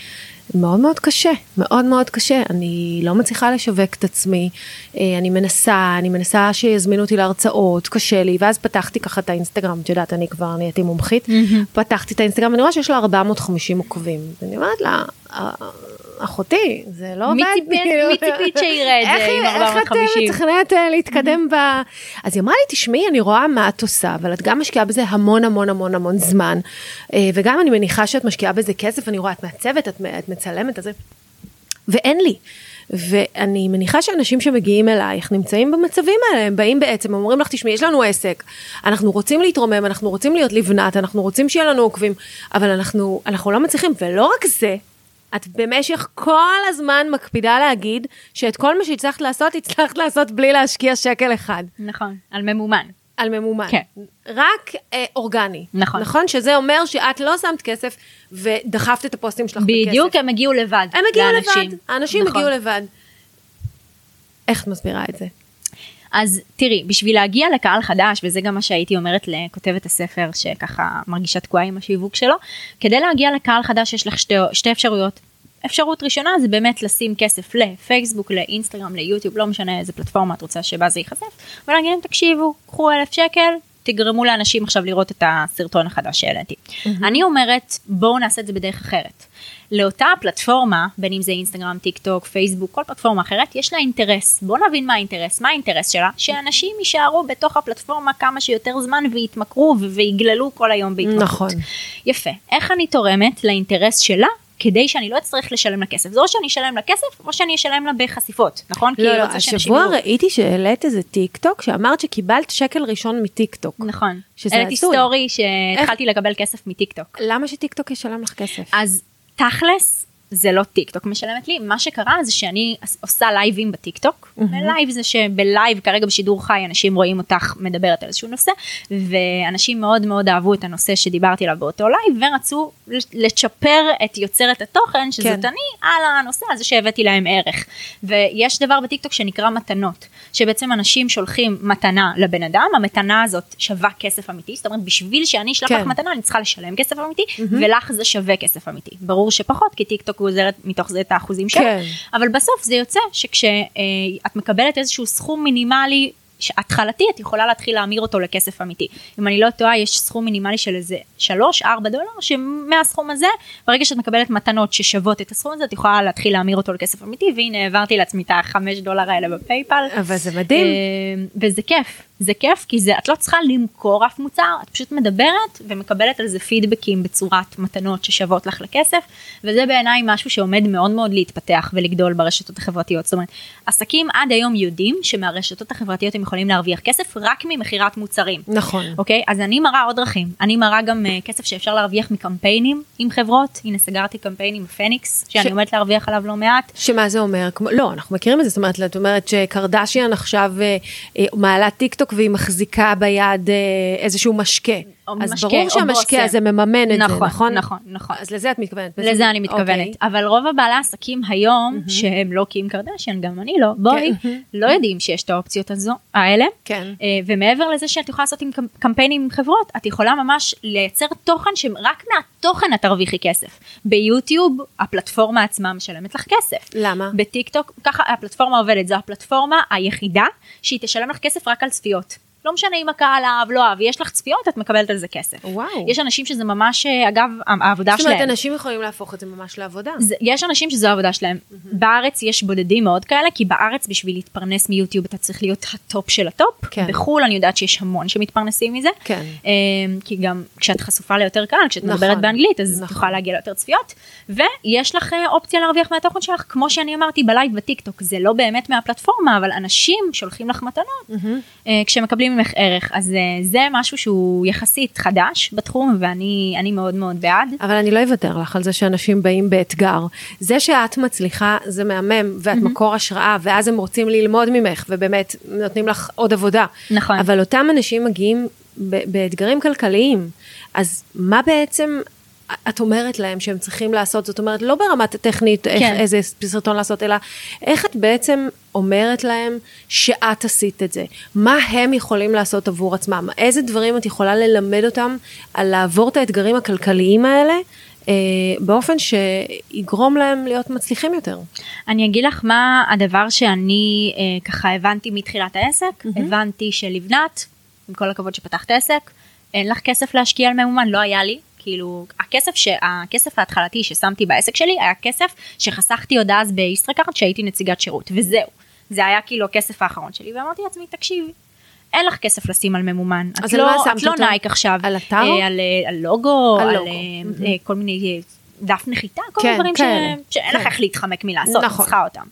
מאוד מאוד קשה, מאוד מאוד קשה. אני לא מצליחה לשווק את עצמי, אה, אני מנסה, אני מנסה שיזמינו אותי להרצאות, קשה לי, ואז פתחתי ככה את האינסטגרם, את יודעת, אני כבר נהייתי מומחית, פתחתי את האינסטגרם, ואני רואה שיש לה 450 עוקבים. ואני אומרת לה, "אה, אחותי, זה לא עובד. מי ציפית- כאילו." מי ציפית שיראה את זה עם איך את 450? מתכננת אה, להתקדם ב... אז היא אמרה לי, תשמעי, אני רואה מה את עושה, אבל את גם משקיעה בזה המון המון המון המון זמן, אה, וגם אני מניחה שאת משקיעה בזה כסף, אני רואה, את מעצבת, את את מצלמת, את זה, ואין לי. ואני מניחה שאנשים שמגיעים אלייך נמצאים במצבים האלה, הם באים בעצם, אומרים לך, תשמעי, יש לנו עסק, אנחנו רוצים להתרומם, אנחנו רוצים להיות לבנת, אנחנו רוצים שיהיה לנו עוקבים, אבל אנחנו, אנחנו לא מצליחים, ולא רק זה, את במשך כל הזמן מקפידה להגיד שאת כל מה שהצלחת לעשות, הצלחת לעשות בלי להשקיע שקל אחד. נכון, על ממומן. על ממומן. כן. רק אה, אורגני. נכון. נכון? שזה אומר שאת לא שמת כסף ודחפת את הפוסטים שלך בכסף. בדיוק, הם הגיעו לבד. הם הגיעו לאנשים. לבד. האנשים נכון. הגיעו לבד. איך את מסבירה את זה? אז תראי, בשביל להגיע לקהל חדש, וזה גם מה שהייתי אומרת לכותבת הספר שככה מרגישה תקועה עם השיווק שלו, כדי להגיע לקהל חדש יש לך שתי, שתי אפשרויות. אפשרות ראשונה זה באמת לשים כסף לפייסבוק, לאינסטגרם, ליוטיוב, לא משנה איזה פלטפורמה את רוצה שבה זה ייחשף, ולהגיד להם תקשיבו, קחו אלף שקל, תגרמו לאנשים עכשיו לראות את הסרטון החדש שהעליתי. אני אומרת, בואו נעשה את זה בדרך אחרת. לאותה פלטפורמה, בין אם זה אינסטגרם, טיק טוק, פייסבוק, כל פלטפורמה אחרת, יש לה אינטרס. בואו נבין מה האינטרס. מה האינטרס שלה? שאנשים יישארו בתוך הפלטפורמה כמה שיותר זמן ויתמכרו ויגללו כל היום בהתמכרות. נכון. יפה. איך אני תורמת לאינטרס שלה? כדי שאני לא אצטרך לשלם לה כסף. זה או שאני אשלם לה כסף, או שאני אשלם לה בחשיפות, נכון? לא, היא לא, השבוע. ראיתי שהעלית איזה טיק טוק שאמרת שקיבלת שקל ראשון מטיק טוק. נכון. שזה העליתי. סטורי שהתחלתי לקבל כסף מטיק טוק. למה שטיק טוק ישלם לך כסף? אז תכלס, זה לא טיק טוק משלמת לי, מה שקרה זה שאני עושה לייבים בטיק טוק, לייב זה שבלייב כרגע בשידור חי אנשים רואים אותך מדברת על איזשהו נושא, ואנשים מאוד מאוד אהבו את הנושא שדיברתי עליו באותו לייב, ורצו לצ'פר את יוצרת התוכן, שזאת כן. אני, על הנושא הזה שהבאתי להם ערך. ויש דבר בטיק טוק שנקרא מתנות, שבעצם אנשים שולחים מתנה לבן אדם, המתנה הזאת שווה כסף אמיתי, זאת אומרת בשביל שאני אשלח כן. לך מתנה אני צריכה לשלם כסף אמיתי, ולך זה שווה כסף אמיתי. ברור שפחות, כי טיק טוק גוזרת מתוך זה את האחוזים שלו, כן. אבל בסוף זה יוצא שכשאת מקבלת איזשהו סכום מינימלי התחלתי את יכולה להתחיל להמיר אותו לכסף אמיתי. אם אני לא טועה יש סכום מינימלי של איזה 3-4 דולר שמהסכום הזה ברגע שאת מקבלת מתנות ששוות את הסכום הזה את יכולה להתחיל להמיר אותו לכסף אמיתי והנה העברתי לעצמי את החמש דולר האלה בפייפל. אבל זה מדהים. אה, וזה כיף, זה כיף כי זה, את לא צריכה למכור אף מוצר, את פשוט מדברת ומקבלת על זה פידבקים בצורת מתנות ששוות לך לכסף, וזה בעיניי משהו שעומד מאוד מאוד להתפתח ולגדול ברשתות החברתיות. זאת אומרת, עסקים עד היום יודעים שמהרשתות החברתיות הם יכולים להרוויח כסף רק ממכירת מוצרים. נכון. אוקיי, אז אני מראה עוד דרכים, אני מראה גם uh, כסף שאפשר להרוויח מקמפיינים עם חברות, הנה סגרתי קמפיין עם פניקס, שאני ש- עומדת להרוויח עליו לא מעט. שמה זה אומר? כמו, לא, אנחנו מכירים את זה, זאת אומרת, את אומרת שקרדשיאן עכשיו אה, מעלה טיק טוק והיא מחזיקה ביד אה, איזשהו משקה. אז משקה, ברור שהמשקה. הזה מממן את נכון, זה, נכון? נכון, נכון. אז לזה את מתכוונת. לזה אני מתכוונת, אוקיי. אבל רוב הבעלי העסקים היום, שהם לא קים קרדשיאן, גם אני לא, בואי, לא יודעים שיש את האופציות הזו, האלה. כן. אה, ומעבר לזה שאת יכולה לעשות עם קמפ- קמפיינים עם חברות, את יכולה ממש לייצר תוכן שרק מהתוכן את תרוויחי כסף. ביוטיוב, הפלטפורמה עצמה משלמת לך כסף. למה? בטיק טוק, ככה הפלטפורמה עובדת, זו הפלטפורמה היחידה שהיא תשלם לך כסף רק על צפיות. לא משנה אם הקהל אהב, לא אהב, יש לך צפיות, את מקבלת על זה כסף. וואו. יש אנשים שזה ממש, אה, אגב, העבודה זאת אומרת, שלהם. אנשים יכולים להפוך את זה ממש לעבודה. זה, יש אנשים שזו העבודה שלהם. בארץ יש בודדים מאוד כאלה, כי בארץ בשביל להתפרנס מיוטיוב אתה צריך להיות הטופ של הטופ. כן. בחו"ל אני יודעת שיש המון שמתפרנסים מזה. כן. אמ, כי גם כשאת חשופה ליותר קהל, כשאת נכון, מדברת באנגלית, אז נכון. יכולה להגיע ליותר צפיות. ויש לך אה, אופציה להרוויח מהתוכן שלך, כמו שאני אמרתי בלייב בטיקטוק, זה לא באמת מהפלטפורמה, אבל אנשים שולחים לך מתנות אה, כשמקבלים ממך ערך. אז אה, זה משהו שהוא יחסית חדש בתחום, ואני אני מאוד מאוד בעד. אבל אני לא אוותר לך על זה שאנשים באים באתגר. זה שאת מצליחה זה מהמם, ואת מקור השראה, ואז הם רוצים ללמוד ממך, ובאמת נותנים לך עוד עבודה. נכון. אבל אותם אנשים מגיעים באתגרים כלכליים, אז מה בעצם... את אומרת להם שהם צריכים לעשות, זאת אומרת, לא ברמת הטכנית, איך, כן. איזה סרטון לעשות, אלא איך את בעצם אומרת להם שאת עשית את זה? מה הם יכולים לעשות עבור עצמם? איזה דברים את יכולה ללמד אותם על לעבור את האתגרים הכלכליים האלה, אה, באופן שיגרום להם להיות מצליחים יותר? אני אגיד לך מה הדבר שאני אה, ככה הבנתי מתחילת העסק, הבנתי שלבנת, עם כל הכבוד שפתחת עסק, אין לך כסף להשקיע על ממומן, לא היה לי. כאילו הכסף שהכסף ההתחלתי ששמתי בעסק שלי היה כסף שחסכתי עוד אז בישראכרט שהייתי נציגת שירות וזהו זה היה כאילו הכסף האחרון שלי ואמרתי לעצמי תקשיבי אין לך כסף לשים על ממומן אז על לא, מה את לא? נייק עכשיו על אתר? אה, על, אה, על לוגו על על, לוגו. אה, אה, כל מיני אה, דף נחיתה כל כן, מיני דברים כאלה. ש... שאין לך כן. איך להתחמק מלעשות, נכון. צריכה אותם.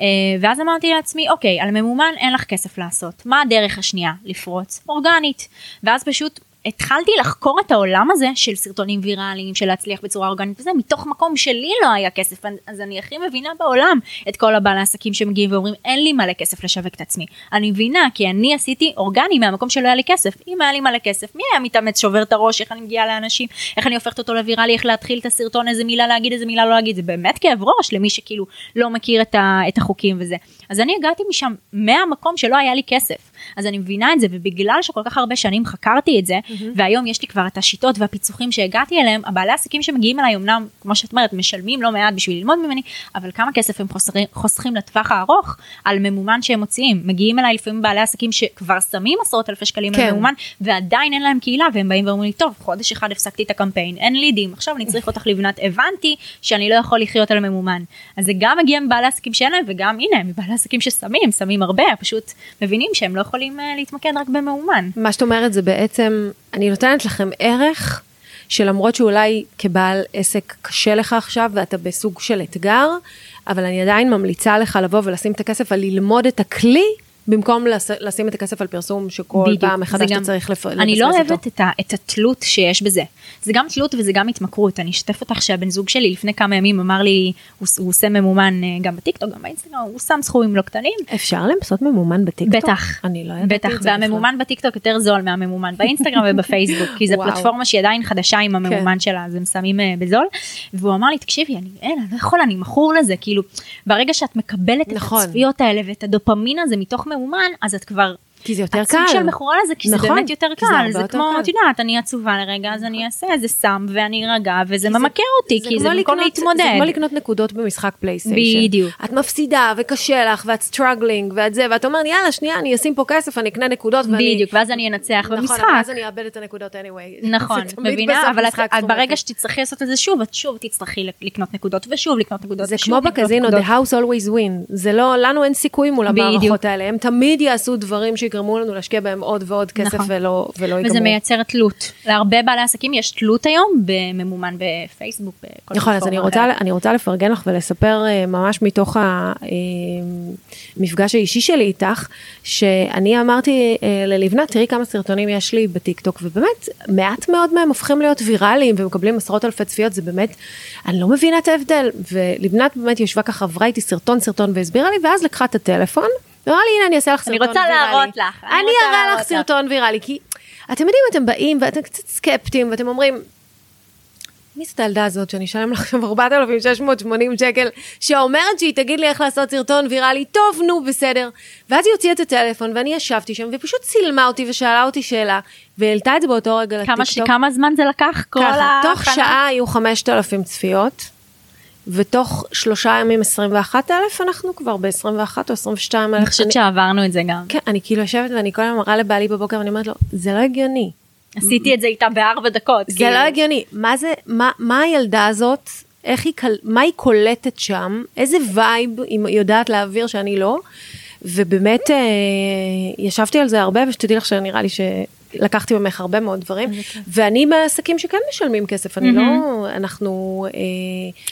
אה, ואז אמרתי לעצמי, אוקיי, על ממומן אין לך כסף לעשות, מה הדרך השנייה? לפרוץ אורגנית. ואז פשוט התחלתי לחקור את העולם הזה של סרטונים ויראליים, של להצליח בצורה אורגנית וזה, מתוך מקום שלי לא היה כסף, אז אני הכי מבינה בעולם את כל הבעלי עסקים שמגיעים ואומרים, אין לי מלא כסף לשווק את עצמי. אני מבינה, כי אני עשיתי אורגני מהמקום שלא היה לי כסף. אם היה לי מלא כסף, מי היה מתאמץ, שובר את הראש, איך אני מגיעה לאנשים, איך אני הופכת אותו לוויראלי, איך להתחיל את הסרטון, איזה מילה להגיד, איזה מילה לא להגיד, זה באמת כאב ראש למי שכאילו לא מכיר את, ה, את החוקים וזה. אז אני הגעתי משם מהמקום שלא היה לי כסף. אז אני מבינה את זה, ובגלל שכל כך הרבה שנים חקרתי את זה, mm-hmm. והיום יש לי כבר את השיטות והפיצוחים שהגעתי אליהם, הבעלי עסקים שמגיעים אליי אמנם, כמו שאת אומרת, משלמים לא מעט בשביל ללמוד ממני, אבל כמה כסף הם חוסרים, חוסכים לטווח הארוך על ממומן שהם מוציאים. מגיעים אליי לפעמים בעלי עסקים שכבר שמים עשרות אלפי שקלים כן. על ממומן, ועדיין אין להם קהילה, והם באים ואומרים לי, טוב, חודש אחד הפסקתי את הקמפיין, אין לידים, עכשיו אני צריך אותך לבנת, הבנתי שאני לא יכול לחיות על ממומן. אז זה גם מגיע מבעלי עסקים שאין להם, וגם הנה, מבעלי עסקים ששמים, שמים הרבה, פשוט מבינים שהם לא יכולים אה, להתמקד רק בממומן. מה שאת אומרת זה בעצם, אני נותנת לכם ערך שלמרות שאולי כבעל עסק קשה לך עכשיו ואתה בסוג של אתגר, אבל אני עדיין ממליצה לך לבוא ולשים את הכסף על ללמוד את הכלי. במקום לש, לשים את הכסף על פרסום שכל בדיוק, פעם מחדש אתה צריך לפ... לבסס אותו. אני לא אוהבת את, ה, את התלות שיש בזה. זה גם תלות וזה גם התמכרות. אני אשתף אותך שהבן זוג שלי לפני כמה ימים אמר לי, הוא, הוא עושה ממומן אה, גם בטיקטוק, גם באינסטגרם, הוא שם סכומים לא קטנים. אפשר לעשות ממומן בטיקטוק? בטח. אני לא ידעתי את זה והממומן בטיקטוק יותר זול מהממומן באינסטגרם ובפייסבוק, כי זו פלטפורמה שהיא עדיין חדשה עם הממומן כן. שלה, אז הם שמים אה, בזול. והוא אמר לי, תקשיבי, אני אין, אני לא יכול, אני מכור לזה, כאילו, ברגע שאת מקבלת נכון. את הצפיות האלה ואת הדופמין הזה מתוך ממומן, אז את כבר כי זה יותר קל. הסוג של מכורה לזה, כי נכון, זה באמת יותר קל. זה, זה כמו, את יודעת, אני עצובה לרגע, אז אני אעשה איזה סם ואני ארגע, וזה ממכר אותי, כי זה במקום להתמודד. זה כמו לקנות נקודות במשחק פלייסטיישן. בדיוק. את מפסידה וקשה לך ואת struggling ואת זה, ואת אומרת, יאללה, שנייה, אני אשים פה כסף, אני אקנה נקודות ואני... בדיוק, ואז אני אנצח במשחק. נכון, ואז אני אאבד את הנקודות anyway. נכון, מבינה, אבל את, ברגע שתצטרכי לעשות את זה שוב, את שוב תצטרכי לקנות נקודות ושוב לקנות נקודות זה כמו בקזינו, the house always win. זה לא, לנו אין סיכוי מול המערכות האלה. הם תמיד יעשו דברים שיגרמו לנו להשקיע בהם עוד ועוד כסף נכון. ולא, ולא ייגמרו. וזה מייצר תלות. להרבה בעלי עסקים יש תלות היום בממומן בפייסבוק. בכל נכון, אז אני רוצה, אני רוצה לפרגן לך ולספר אה, ממש מתוך המפגש אה, האישי שלי איתך, שאני אמרתי אה, ללבנת, תראי כמה סרטונים יש לי בטיקטוק, ובאמת, מעט מאוד מהם הופכים להיות ויראליים ומקבלים עשרות אלפי צפיות, זה באמת, אני לא מבינה את ההבדל. ולבנת באמת ישבה ככה, עברה איתי סרטון סרטון והסבירה לי, ואז לקחה את הטלפון. אמרה לי, הנה, אני אעשה לך סרטון ויראלי. אני רוצה להראות לך. אני אראה לך סרטון ויראלי, כי אתם יודעים, אתם באים ואתם קצת סקפטיים, ואתם אומרים, מי זאת הילדה הזאת שאני אשלם לך עכשיו 4,680 שקל, שאומרת שהיא תגיד לי איך לעשות סרטון ויראלי, טוב, נו, בסדר. ואז היא הוציאה את הטלפון, ואני ישבתי שם, ופשוט צילמה אותי ושאלה אותי שאלה, והעלתה את זה באותו רגע לטיקטוק. כמה זמן זה לקח? ככה, תוך שעה היו 5,000 צפיות. ותוך שלושה ימים 21 אלף אנחנו כבר ב-21 או 22 אלף. אני חושבת שעברנו את זה גם. כן, אני כאילו יושבת ואני כל הזמן מראה לבעלי בבוקר ואני אומרת לו, זה לא הגיוני. עשיתי את זה איתה בארבע דקות. זה כאילו. לא הגיוני. מה זה, מה, מה הילדה הזאת, איך היא, מה היא קולטת שם, איזה vibe היא יודעת להעביר שאני לא. ובאמת אה, ישבתי על זה הרבה ושתדעי לך שנראה לי ש... לקחתי ממך הרבה מאוד דברים, ואני מהעסקים שכן משלמים כסף, אני לא, אנחנו... אה,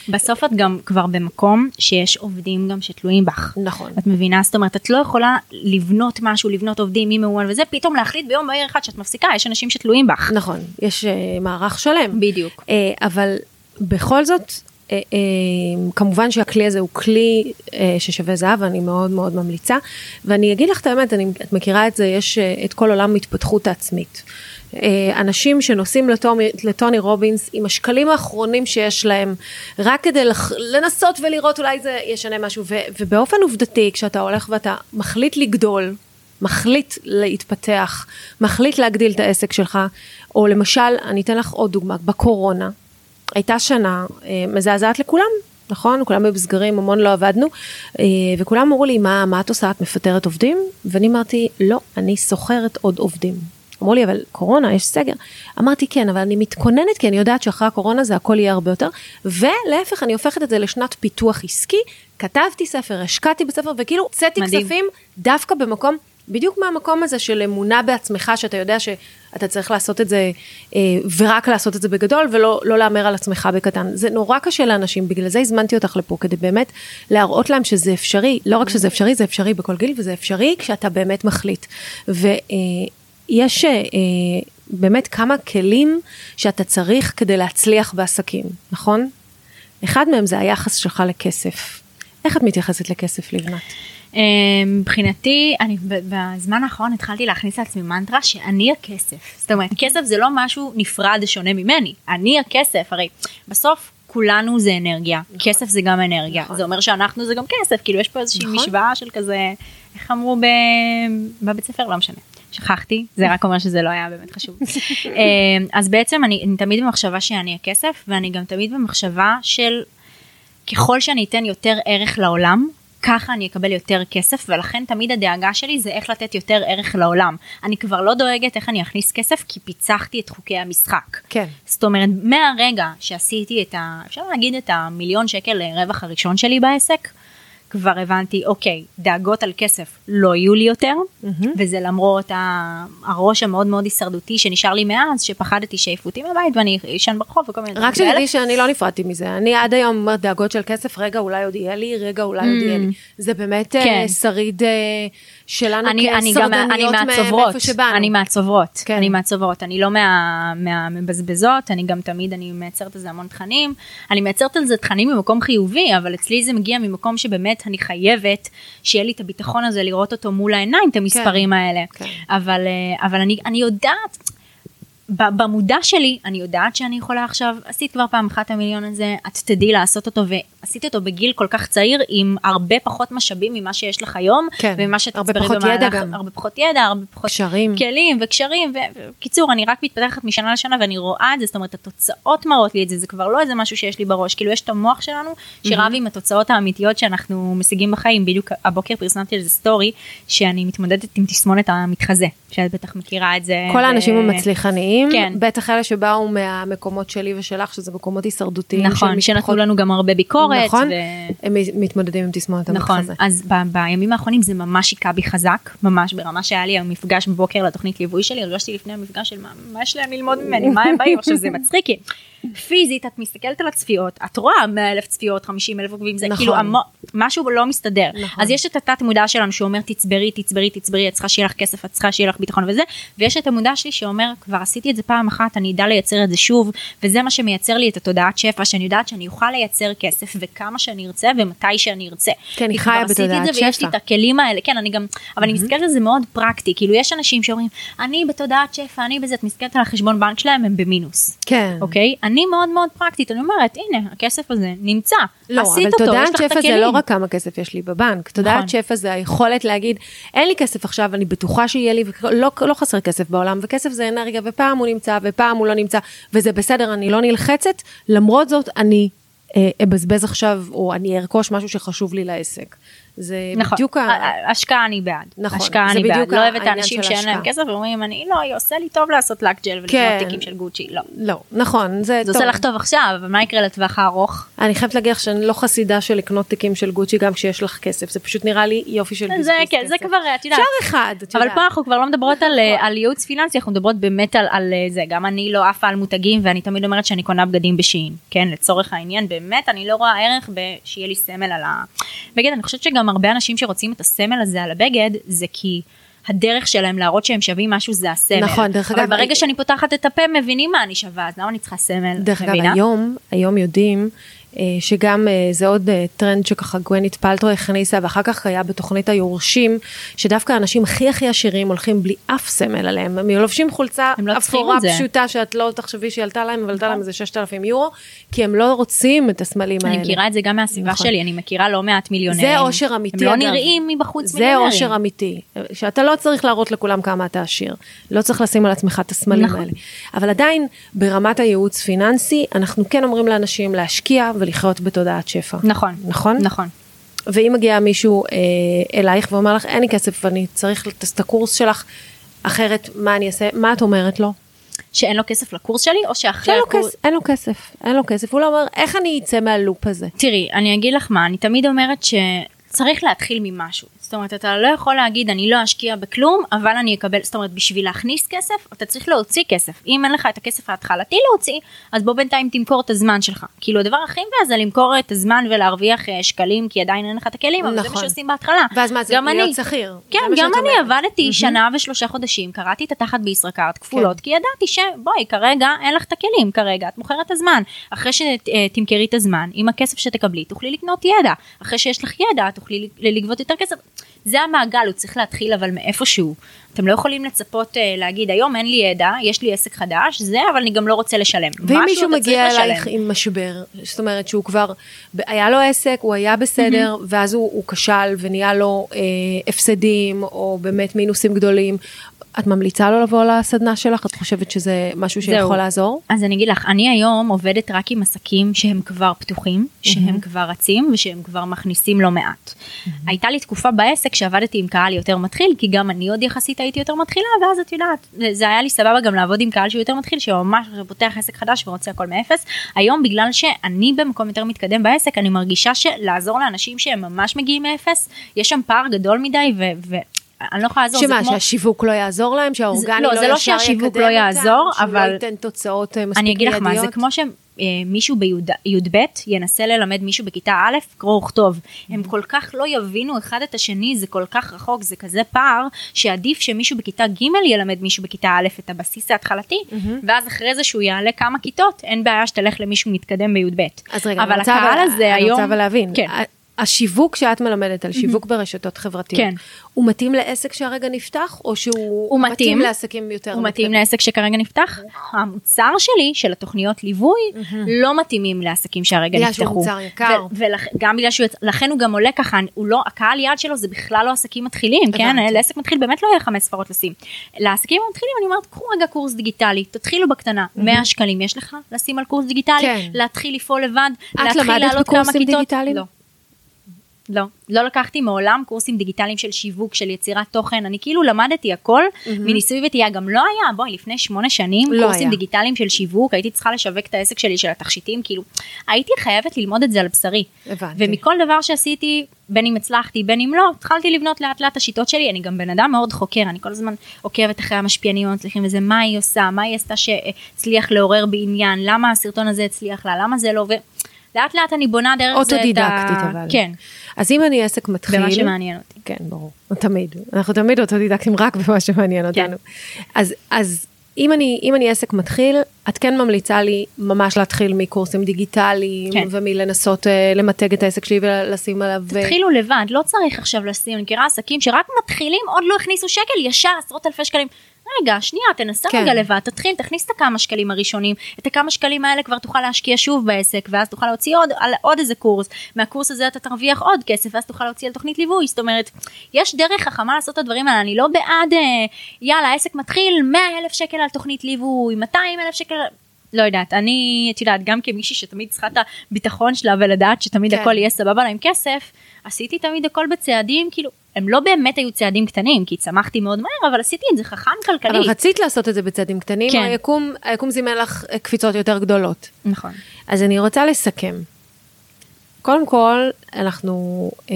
בסוף את גם כבר במקום שיש עובדים גם שתלויים בך. נכון. את מבינה? זאת אומרת, את לא יכולה לבנות משהו, לבנות עובדים, מי מאומן וזה, פתאום להחליט ביום בהיר אחד שאת מפסיקה, יש אנשים שתלויים בך. נכון, יש אה, מערך שלם. בדיוק. אה, אבל בכל זאת, כמובן שהכלי הזה הוא כלי אה, ששווה זהב ואני מאוד מאוד ממליצה ואני אגיד לך את האמת, אני, את מכירה את זה, יש את כל עולם התפתחות העצמית. אנשים שנוסעים לטוני, לטוני רובינס עם השקלים האחרונים שיש להם רק כדי לח, לנסות ולראות אולי זה ישנה משהו ו, ובאופן עובדתי כשאתה הולך ואתה מחליט לגדול מחליט להתפתח, מחליט להגדיל את העסק שלך, או למשל, אני אתן לך עוד דוגמה, בקורונה, הייתה שנה אה, מזעזעת לכולם, נכון? כולם היו בסגרים, המון לא עבדנו, אה, וכולם אמרו לי, מה, מה את עושה? את מפטרת עובדים? ואני אמרתי, לא, אני שוכרת עוד עובדים. אמרו לי, אבל קורונה, יש סגר. אמרתי, כן, אבל אני מתכוננת, כי אני יודעת שאחרי הקורונה זה הכל יהיה הרבה יותר, ולהפך, אני הופכת את זה לשנת פיתוח עסקי, כתבתי ספר, השקעתי בספר, וכאילו, הוצאתי כספים דווקא במקום בדיוק מהמקום הזה של אמונה בעצמך, שאתה יודע שאתה צריך לעשות את זה, אה, ורק לעשות את זה בגדול, ולא לא להמר על עצמך בקטן. זה נורא קשה לאנשים, בגלל זה הזמנתי אותך לפה, כדי באמת להראות להם שזה אפשרי. לא רק שזה אפשרי, זה אפשרי בכל גיל, וזה אפשרי כשאתה באמת מחליט. ויש אה, באמת כמה כלים שאתה צריך כדי להצליח בעסקים, נכון? אחד מהם זה היחס שלך לכסף. איך את מתייחסת לכסף, לבנת? אה, מבחינתי, אני בזמן האחרון התחלתי להכניס לעצמי מנטרה שאני הכסף. זאת אומרת, כסף זה לא משהו נפרד שונה ממני, אני הכסף, הרי בסוף כולנו זה אנרגיה, נכון. כסף זה גם אנרגיה, נכון. זה אומר שאנחנו זה גם כסף, כאילו יש פה איזושהי נכון. משוואה של כזה, איך אמרו ב... בבית ספר, לא משנה. שכחתי, זה רק אומר שזה לא היה באמת חשוב. אה, אז בעצם אני, אני תמיד במחשבה שאני הכסף, ואני גם תמיד במחשבה של ככל שאני אתן יותר ערך לעולם, ככה אני אקבל יותר כסף, ולכן תמיד הדאגה שלי זה איך לתת יותר ערך לעולם. אני כבר לא דואגת איך אני אכניס כסף, כי פיצחתי את חוקי המשחק. כן. זאת אומרת, מהרגע שעשיתי את ה... אפשר להגיד את המיליון שקל רווח הראשון שלי בעסק, כבר הבנתי, אוקיי, דאגות על כסף לא יהיו לי יותר, וזה למרות ה- הראש המאוד מאוד הישרדותי שנשאר לי מאז, שפחדתי שיעיפו אותי מהבית ואני אשן ברחוב וכל מיני רק כאלה. שתדעי שאני לא נפרדתי מזה, אני עד היום אומרת דאגות של כסף, רגע אולי עוד יהיה לי, רגע אולי עוד יהיה לי. זה באמת אה, כן. שריד אה, שלנו אני, מהצוברות, מאיפה שבאנו. אני מהצוברות, כן. אני מהצוברות, אני לא מה- מהמבזבזות, אני גם תמיד, אני מייצרת על זה המון תכנים, אני מייצרת על זה תכנים ממקום חיובי, אבל אצלי זה מגיע ממקום שבאמת אני חייבת שיהיה לי את הביטחון הזה לראות אותו מול העיניים, את המספרים האלה, כן. אבל, אה, אבל אני, אני יודעת, במודע שלי, אני יודעת שאני יכולה עכשיו, עשית כבר פעם אחת המיליון הזה, את תדעי לעשות אותו, ועשית אותו בגיל כל כך צעיר, עם הרבה פחות משאבים ממה שיש לך היום, כן, וממה שאת הרבה תצברי פחות ידע במהלך- גם. הרבה פחות ידע, הרבה פחות קשרים. כלים וקשרים, ובקיצור, אני רק מתפתחת משנה לשנה ואני רואה את זה, זאת אומרת, התוצאות מראות לי את זה, זה כבר לא איזה משהו שיש לי בראש, כאילו יש את המוח שלנו שרב עם התוצאות האמיתיות שאנחנו משיגים בחיים, בדיוק הבוקר פרסמתי על זה סטורי, שאני מתמודדת עם תסמונת המתחזה, שאת בטח מכירה את זה. כל ו- האנשים המצליחניים, כן. בטח אלה שבאו מהמקומות שלי ושלך, שזה מקומות הישרדותיים. נכון, שנתנו לנו גם הרבה ביקורת. נכון, ו- הם מתמודדים עם תסמונת נכון, המתחזה. אז ב- בימים האחרונים זה ממש היכה בי חזק, ממש ברמה שהיה לי היום מפגש בבוקר לתוכנית ליווי שלי, הרגשתי לפני המפגש של מה, מה יש להם ללמוד ממני, מה הם באים, עכשיו זה מצחיק, פיזית את מסתכלת על הצפיות, את רואה 100 אלף צפיות, 50 אלף עוקבים, זה נכון. כאילו המו, משהו לא מסתדר, נכון. אז יש את התת מודע שלנו שאומר תצברי, תצברי, תצברי, את צריכה שיהיה לך כסף, את צריכה שיהיה לך ביטחון וזה, ויש את המודע שלי שאומר כבר עשיתי את זה פעם אחת, אני אדע לייצר את זה שוב, וזה מה שמייצר לי את התודעת שפע, שאני יודעת שאני אוכל לייצר כסף וכמה שאני ארצה ומתי שאני ארצה. כן, כבר חיה עשיתי את בתודעת זה ויש לי שפע. את הכלים האלה, כן, אני גם, אבל אני מסתכלת על זה מאוד פרקטי, כאילו יש אנשים שאומרים, אני בתודעת שפע, אני בזה, את מסתכלת על החשבון בנק שלהם, הם במינוס. כן. אוקיי? אני מאוד מאוד פרקטית, אני אומרת, הנה, הכסף הזה נמצא. לא, עשית אבל אותו, יש תודעת לך את שפע זה. לא רק כמה כסף יש לי בבנק, תודעת נכון. שפע זה היכולת להגיד, אין לי כסף עכשיו, אני בטוחה שיהיה לי, ולא לא חסר כסף בעולם, וכסף זה אנרגיה, ופעם הוא נמצא, ופעם הוא לא נמצא, וזה בסדר, אני לא נלחצת, למרות זאת אני אה, אבזבז עכשיו, או אני ארכוש משהו שחשוב לי לעסק. זה נכון, בדיוק ה... ה- השקעה אני בעד, נכון, השקעה זה אני בעד, לא אוהבת האנשים שאין להם. כסף ואומרים, אני לא, עושה לי טוב לעשות לק ג'ל ולקנות כן. תיקים של גוצ'י, לא. לא, נכון, זה זה טוב. עושה לך טוב עכשיו, אבל מה יקרה לטווח הארוך? אני חייבת להגיד לך שאני לא חסידה של לקנות תיקים של גוצ'י גם כשיש לך כסף, זה פשוט נראה לי יופי של בזבוז זה כסף. כן, זה כבר, את יודעת. אפשר אחד, את אבל יודעת. פה אנחנו כבר לא מדברות על, אה, על ייעוץ פיננסי, אנחנו מדברות באמת על, על אה, זה, גם אני לא עפה על מותגים ואני תמיד אומרת שאני קונה בגדים בשין, כן, לצורך העניין, באמת אני לא רואה ערך בשיהיה לי סמל על הבגד, אני חושבת שגם הרבה אנשים שרוצים את הסמל הזה על הבגד, זה כי... הדרך שלהם להראות שהם שווים משהו זה הסמל. נכון, דרך אבל אגב, ברגע אני- שאני פותחת את הפה מבינים מה אני שווה, אז למה אני צריכה סמל? דרך אגב? היום, היום יודעים אה, שגם אה, זה עוד אה, טרנד שככה גווינית פלטרו הכניסה, ואחר כך היה בתוכנית היורשים, שדווקא האנשים הכי הכי עשירים הולכים בלי אף סמל עליהם, הם לובשים חולצה לא אפורה זה. פשוטה, שאת לא תחשבי שהיא עלתה להם, אבל עלתה להם איזה 6,000 יורו, כי הם לא רוצים את הסמלים האלה. אני מכירה את זה גם מהסביבה נכון. שלי, אני מכירה לא מעט מיליונרים. זה אושר אמיתי, הם לא. נראים מבחוץ זה מיליונרים. אושר אמיתי, שאתה לא צריך להראות לכולם כמה אתה עשיר, לא צריך לשים על עצמך את הסמלים נכון. האלה. אבל עדיין, ברמת הייעוץ פיננסי, אנחנו כן אומרים לאנשים להשקיע ולחיות בתודעת שפע. נכון. נכון? נכון. ואם מגיע מישהו אה, אלייך ואומר לך, אין לי כסף ואני צריך את הקורס שלך, אחרת מה אני אעשה? מה את אומרת לו? שאין לו כסף לקורס שלי, או שאחרי הקורס... כסף, אין לו כסף, אין לו כסף. הוא לא אומר, איך אני אצא מהלופ הזה? תראי, אני אגיד לך מה, אני תמיד אומרת שצריך להתחיל ממשהו. זאת אומרת, אתה לא יכול להגיד, אני לא אשקיע בכלום, אבל אני אקבל, זאת אומרת, בשביל להכניס כסף, אתה צריך להוציא כסף. אם אין לך את הכסף ההתחלתי להוציא, אז בוא בינתיים תמכור את הזמן שלך. כאילו, הדבר הכי מבאס זה למכור את הזמן ולהרוויח אה, שקלים, כי עדיין אין לך את הכלים, אבל זה נכון. מה שעושים בהתחלה. ואז מה זה, גם להיות אני. שכיר? כן, זה גם אני אומרת. עבדתי שנה ושלושה חודשים, קראתי את התחת בישראכרט כפולות, כן. כי ידעתי שבואי, כרגע אין לך את הכלים, כרגע את מוכרת את הזמן. אחרי שתמכרי את הזמן, עם הכסף שתקבלי, תוכלי לקנות ידע. אחרי שיש לך ידע, תוכלי לגבות יותר כסף. זה המעגל, הוא צריך להתחיל אבל מאיפשהו. אתם לא יכולים לצפות אה, להגיד, היום אין לי ידע, יש לי עסק חדש, זה, אבל אני גם לא רוצה לשלם. ואם מישהו מגיע אלייך. עם משבר, זאת אומרת שהוא כבר, היה לו עסק, הוא היה בסדר, ואז הוא, הוא כשל ונהיה לו אה, הפסדים, או באמת מינוסים גדולים, את ממליצה לו לבוא לסדנה שלך? את חושבת שזה משהו שיכול זהו. לעזור? אז אני אגיד לך, אני היום עובדת רק עם עסקים שהם כבר פתוחים, שהם כבר רצים ושהם כבר מכניסים לא מעט. הייתה לי תקופה בעסק שעבדתי עם קהל יותר מתחיל, כי גם אני עוד יחסית הייתי יותר מתחילה, ואז את יודעת, זה היה לי סבבה גם לעבוד עם קהל שהוא יותר מתחיל, שממש פותח עסק חדש ורוצה הכל מאפס. היום בגלל שאני במקום יותר מתקדם בעסק, אני מרגישה שלעזור לאנשים שהם ממש מגיעים מאפס, יש שם פער גדול מדי, ו... אני לא יכולה לעזור, שמה, כמו... שהשיווק לא יעזור להם? שהאורגני לא, לא זה לא שהשיווק לא יעזור, אותם? שהוא אבל- לא ייתן תוצאות אה, מספיק אני אגיד לך מה, זה? כמו שמישהו בי"ב ינסה ללמד מישהו בכיתה א' קרוא וכתוב. הם כל כך לא יבינו אחד את השני, זה כל כך רחוק, זה כזה פער, שעדיף שמישהו בכיתה ג' ילמד מישהו בכיתה א' את הבסיס ההתחלתי, ואז אחרי זה שהוא יעלה כמה כיתות, אין בעיה שתלך למישהו מתקדם בי"ב. אז רגע, אבל אני רוצה הקהל הזה אני היום... רוצה אבל להבין. כן. השיווק שאת מלמדת על שיווק ברשתות חברתיות, כן. הוא מתאים לעסק שהרגע נפתח, או שהוא הוא מתאים. לעסקים יותר הוא מתאים? לעסק שכרגע נפתח. המוצר שלי, של התוכניות ליווי, לא מתאימים לעסקים שהרגע בגלל נפתחו. שהוא מוצר יקר. וגם בגלל שהוא, לכן הוא גם עולה ככה, הוא לא, הקהל יעד שלו זה בכלל לא עסקים מתחילים, כן? לעסק מתחיל באמת לא יהיה חמש ספרות לשים. לעסקים המתחילים אני אומרת, קחו רגע קורס דיגיטלי, תתחילו בקטנה, 100 שקלים יש לך לשים על קורס דיגיטלי, כן. להתחיל לפעול לבד, להתחיל למדת לעלות כמה בקורסים כיתות. לא. לא, לקחתי מעולם קורסים דיגיטליים של שיווק, של יצירת תוכן, אני כאילו למדתי הכל מניסוי וטעייה, גם לא היה, בואי, לפני שמונה שנים, לא קורסים היה. דיגיטליים של שיווק, הייתי צריכה לשווק את העסק שלי של התכשיטים, כאילו, הייתי חייבת ללמוד את זה על בשרי. הבנתי. ומכל דבר שעשיתי, בין אם הצלחתי, בין אם לא, התחלתי לבנות לאט לאט את השיטות שלי, אני גם בן אדם מאוד חוקר, אני כל הזמן עוקבת אחרי המשפיענים המצליחים וזה, מה היא עושה, מה היא עשתה שהצליח לעורר בעניין, למה הסרטון הזה הצליח לה, למה זה לא, ולאט לאט אני בונה דרך זה את ה... אוטודידקטית אבל. כן, אז אם אני עסק מתחיל... במה שמעניין אותי. כן, ברור. תמיד. אנחנו תמיד אוטודידקטים רק במה שמעניין כן. אותנו. אז, אז אם אני, אם אני עסק מתחיל, את כן ממליצה לי ממש להתחיל מקורסים דיגיטליים, כן. ומלנסות uh, למתג את העסק שלי ולשים עליו... אה, תתחילו לבד, לא צריך עכשיו לשים, אני מכירה עסקים שרק מתחילים, עוד לא הכניסו שקל, ישר עשרות אלפי שקלים. רגע, שנייה, תנסה כן. רגע לבד, תתחיל, תכניס את הכמה שקלים הראשונים, את הכמה שקלים האלה כבר תוכל להשקיע שוב בעסק, ואז תוכל להוציא עוד, על עוד איזה קורס, מהקורס הזה אתה תרוויח עוד כסף, ואז תוכל להוציא על תוכנית ליווי, זאת אומרת, יש דרך חכמה לעשות את הדברים האלה, אני לא בעד, אה, יאללה, העסק מתחיל, 100 אלף שקל על תוכנית ליווי, 200 אלף שקל, לא יודעת, אני, את יודעת, גם כמישהי שתמיד צריכה את הביטחון שלה ולדעת שתמיד כן. הכל יהיה סבבה לה עם כסף, עשיתי תמיד הכל בצעדים, כאילו, הם לא באמת היו צעדים קטנים, כי צמחתי מאוד מהר, אבל עשיתי את זה חכם כלכלית. אבל רצית לעשות את זה בצעדים קטנים, כן. היקום, היקום זימן לך קפיצות יותר גדולות. נכון. אז אני רוצה לסכם. קודם כל, אנחנו, אה,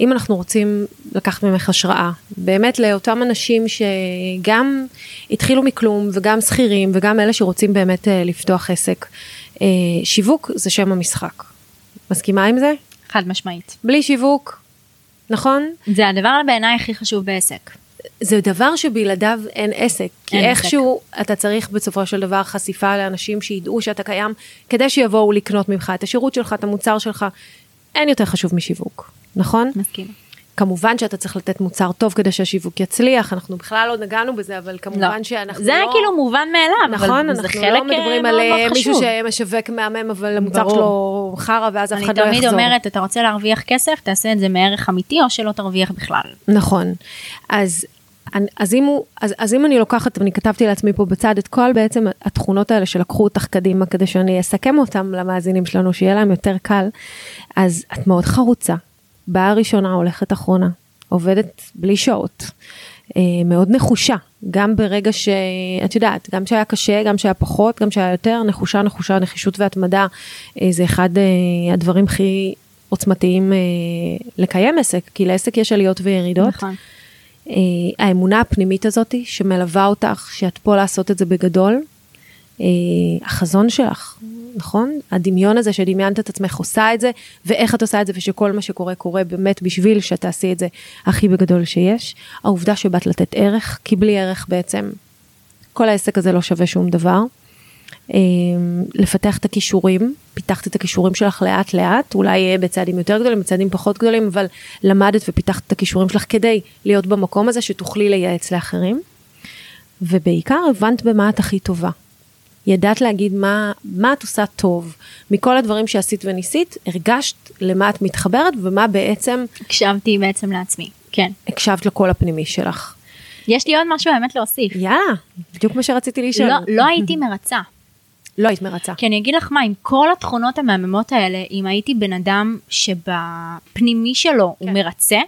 אם אנחנו רוצים לקחת ממך השראה, באמת לאותם אנשים שגם התחילו מכלום וגם שכירים וגם אלה שרוצים באמת אה, לפתוח עסק, אה, שיווק זה שם המשחק. מסכימה עם זה? חד משמעית. בלי שיווק, נכון? זה הדבר בעיניי הכי חשוב בעסק. זה דבר שבלעדיו אין עסק, כי אין איכשהו אתה צריך בסופו של דבר חשיפה לאנשים שידעו שאתה קיים, כדי שיבואו לקנות ממך את השירות שלך, את המוצר שלך, אין יותר חשוב משיווק, נכון? מסכימה. כמובן שאתה צריך לתת מוצר טוב כדי שהשיווק יצליח, אנחנו בכלל לא נגענו בזה, אבל כמובן לא. שאנחנו זה לא... כאילו מובן מאליו, נכון, אבל זה אנחנו חלק לא מדברים אה, על מאוד מאוד אה, מישהו חשוב. שמשווק מהמם, אבל המוצר. שלו חרא ואז אף אני אחד לא יחזור. תמיד אומרת, אתה רוצה להרוויח כסף, תעשה את זה מערך אמיתי, או שלא תרוויח בכלל. נכון. אז, אני- אז, אם הוא, אז, אז אם אני לוקחת, ואני כתבתי לעצמי פה בצד את כל בעצם התכונות האלה שלקחו אותך קדימה, כדי שאני אסכם אותם למאזינים שלנו, שיהיה להם יותר קל, אז את מאוד חרוצה. באה ראשונה, הולכת אחרונה, עובדת בלי שעות, אה, מאוד נחושה, גם ברגע שאת יודעת, גם שהיה קשה, גם שהיה פחות, גם שהיה יותר, נחושה, נחושה, נחישות והתמדה, אה, זה אחד אה, הדברים הכי עוצמתיים לקיים עסק, כי לעסק יש עליות וירידות. נכון. האמונה הפנימית הזאת שמלווה אותך, שאת פה לעשות את זה בגדול, החזון שלך, נכון? הדמיון הזה שדמיינת את עצמך עושה את זה, ואיך את עושה את זה, ושכל מה שקורה קורה באמת בשביל שתעשי את זה הכי בגדול שיש. העובדה שבאת לתת ערך, כי בלי ערך בעצם כל העסק הזה לא שווה שום דבר. אה, לפתח את הכישורים, פיתחת את הכישורים שלך לאט לאט, אולי אה, בצעדים יותר גדולים, בצעדים פחות גדולים, אבל למדת ופיתחת את הכישורים שלך כדי להיות במקום הזה שתוכלי לייעץ לאחרים. ובעיקר הבנת במה את הכי טובה. ידעת להגיד מה, מה את עושה טוב. מכל הדברים שעשית וניסית, הרגשת למה את מתחברת ומה בעצם הקשבתי בעצם לעצמי, כן. הקשבת לקול הפנימי שלך. יש לי עוד משהו באמת להוסיף. יאללה, בדיוק מה שרציתי לשאול. לא, לא הייתי מרצה. לא היית מרצה. כי אני אגיד לך מה, עם כל התכונות המהממות האלה, אם הייתי בן אדם שבפנימי שלו הוא כן. מרצה,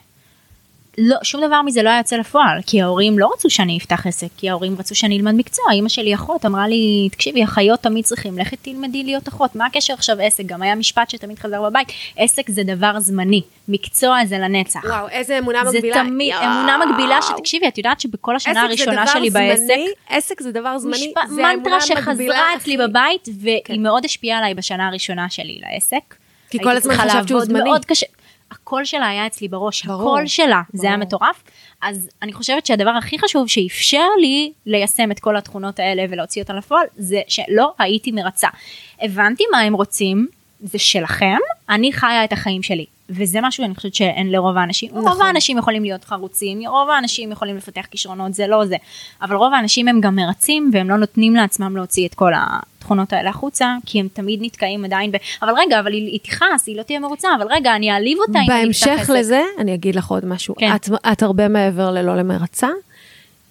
לא, שום דבר מזה לא היה יוצא לפועל, כי ההורים לא רצו שאני אפתח עסק, כי ההורים רצו שאני אלמד מקצוע, אמא שלי אחות אמרה לי, תקשיבי, אחיות תמיד צריכים, לכי תלמדי להיות אחות, מה הקשר עכשיו עסק? גם היה משפט שתמיד חזר בבית, עסק זה דבר זמני, מקצוע זה לנצח. וואו, איזה אמונה זה מגבילה. תמיד יואו. אמונה מגבילה שתקשיבי את יודעת שבכל השנה הראשונה שלי בעסק עסק זה דבר זמני, משפט, זה האמונה מנטרה שחזרה אצלי בבית והיא כן. מאוד השפיעה עליי בשנה הראשונה שלי לעסק. כי כל הזמן חשבת שהוא זמני. מאוד קשה. הקול שלה היה אצלי בראש, ברור, הקול שלה, זה היה ברור. מטורף. אז אני חושבת שהדבר הכי חשוב שאפשר לי ליישם את כל התכונות האלה ולהוציא אותן לפועל, זה שלא הייתי מרצה. הבנתי מה הם רוצים, זה שלכם, אני חיה את החיים שלי. וזה משהו שאני חושבת שאין לרוב האנשים, נכון. רוב האנשים יכולים להיות חרוצים, רוב האנשים יכולים לפתח כישרונות, זה לא זה. אבל רוב האנשים הם גם מרצים והם לא נותנים לעצמם להוציא את כל התכונות האלה החוצה, כי הם תמיד נתקעים עדיין ב... אבל רגע, אבל היא, היא תכעס, היא לא תהיה מרוצה, אבל רגע, אני אעליב אותה אם אני אפתח בהמשך. לזה, אני אגיד לך עוד משהו. כן. את, את הרבה מעבר ללא למרצה.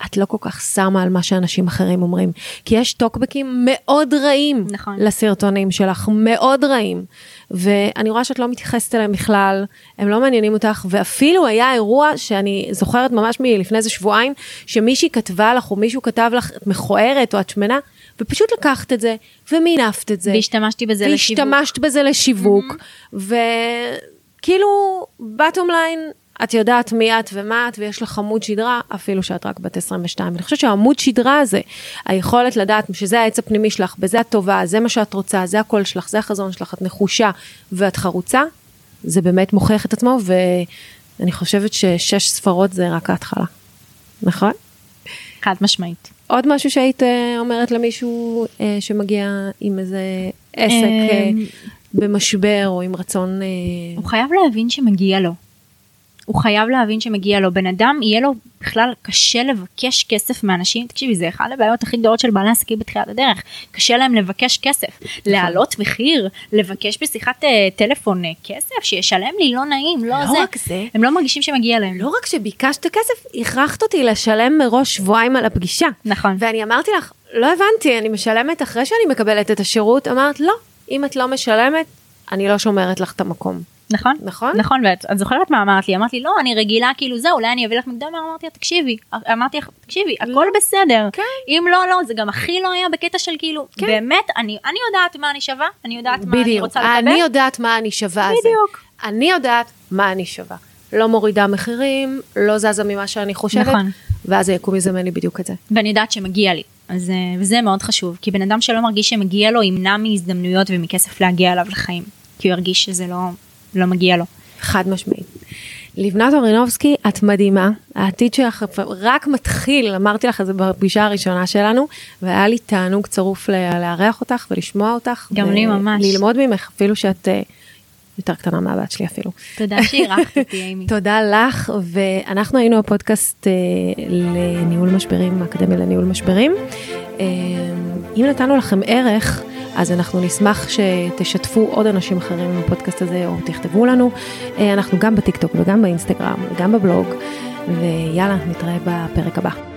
את לא כל כך שמה על מה שאנשים אחרים אומרים. כי יש טוקבקים מאוד רעים נכון. לסרטונים שלך, מאוד רעים. ואני רואה שאת לא מתייחסת אליהם בכלל, הם לא מעניינים אותך, ואפילו היה אירוע שאני זוכרת ממש מלפני איזה שבועיים, שמישהי כתבה לך, או מישהו כתב לך, את מכוערת או את שמנה, ופשוט לקחת את זה, ומינפת את זה. והשתמשתי בזה לשיווק. והשתמשת בזה לשיווק, וכאילו, בטום ליין, את יודעת מי את ומה את, ויש לך עמוד שדרה, אפילו שאת רק בת 22. אני חושבת שהעמוד שדרה הזה, היכולת לדעת שזה העץ הפנימי שלך, בזה את טובה, זה מה שאת רוצה, זה הקול שלך, זה החזון שלך, את נחושה ואת חרוצה, זה באמת מוכיח את עצמו, ואני חושבת ששש ספרות זה רק ההתחלה. נכון? חד משמעית. עוד משהו שהיית אה, אומרת למישהו אה, שמגיע עם איזה עסק אה, אמ, במשבר או עם רצון... אה, הוא חייב להבין שמגיע לו. הוא חייב להבין שמגיע לו. בן אדם, יהיה לו בכלל קשה לבקש כסף מאנשים. תקשיבי, זה אחת הבעיות הכי גדולות של בעלי עסקים בתחילת הדרך. קשה להם לבקש כסף. להעלות מחיר, לבקש בשיחת אה, טלפון אה, כסף, שישלם לי, לא נעים, לא, לא זה. רק זה, הם לא מרגישים שמגיע להם. לא רק שביקשת כסף, הכרחת אותי לשלם מראש שבועיים על הפגישה. נכון. ואני אמרתי לך, לא הבנתי, אני משלמת אחרי שאני מקבלת את השירות. אמרת, לא, אם את לא משלמת, אני לא שומרת לך את המקום. נכון? נכון? נכון, ואת את זוכרת מה אמרת לי? אמרת לי, לא, אני רגילה, כאילו זה, אולי אני אביא לך מקדמה, אמרתי לה, תקשיבי, אמרתי לך, תקשיבי, הכל בסדר. כן. אם לא, לא, זה גם הכי לא היה בקטע של כאילו, כן. באמת, אני אני יודעת מה אני שווה, אני יודעת מה אני בדיוק. רוצה לקבל. אני יודעת מה אני שווה על זה. בדיוק. אני יודעת מה אני שווה. לא מורידה מחירים, לא זזה ממה שאני חושבת, נכון. ואז היקום יזמן לי בדיוק את זה. ואני יודעת שמגיע לי. אז אה, וזה מאוד חשוב, כי בן אדם שלא מרגיש שמגיע לו, ימנע מהזדמנויות ומכסף להגיע אליו לחיים. כי הוא ירגיש שזה לא, לא מגיע לו. חד משמעית. לבנת אורינובסקי, את מדהימה, העתיד שלך רק מתחיל, אמרתי לך את זה בפגישה הראשונה שלנו, והיה לי תענוג צרוף לארח אותך ולשמוע אותך. גם לי ממש. ללמוד ממך, אפילו שאת אה, יותר קטנה מהבת שלי אפילו. תודה שאירחת אותי, אימי. תודה לך, ואנחנו היינו הפודקאסט אה, לניהול משברים, האקדמיה לניהול משברים. אה, אם נתנו לכם ערך, אז אנחנו נשמח שתשתפו עוד אנשים אחרים עם הפודקאסט הזה, או תכתבו לנו. אה, אנחנו גם בטיקטוק וגם באינסטגרם וגם בבלוג, ויאללה, נתראה בפרק הבא.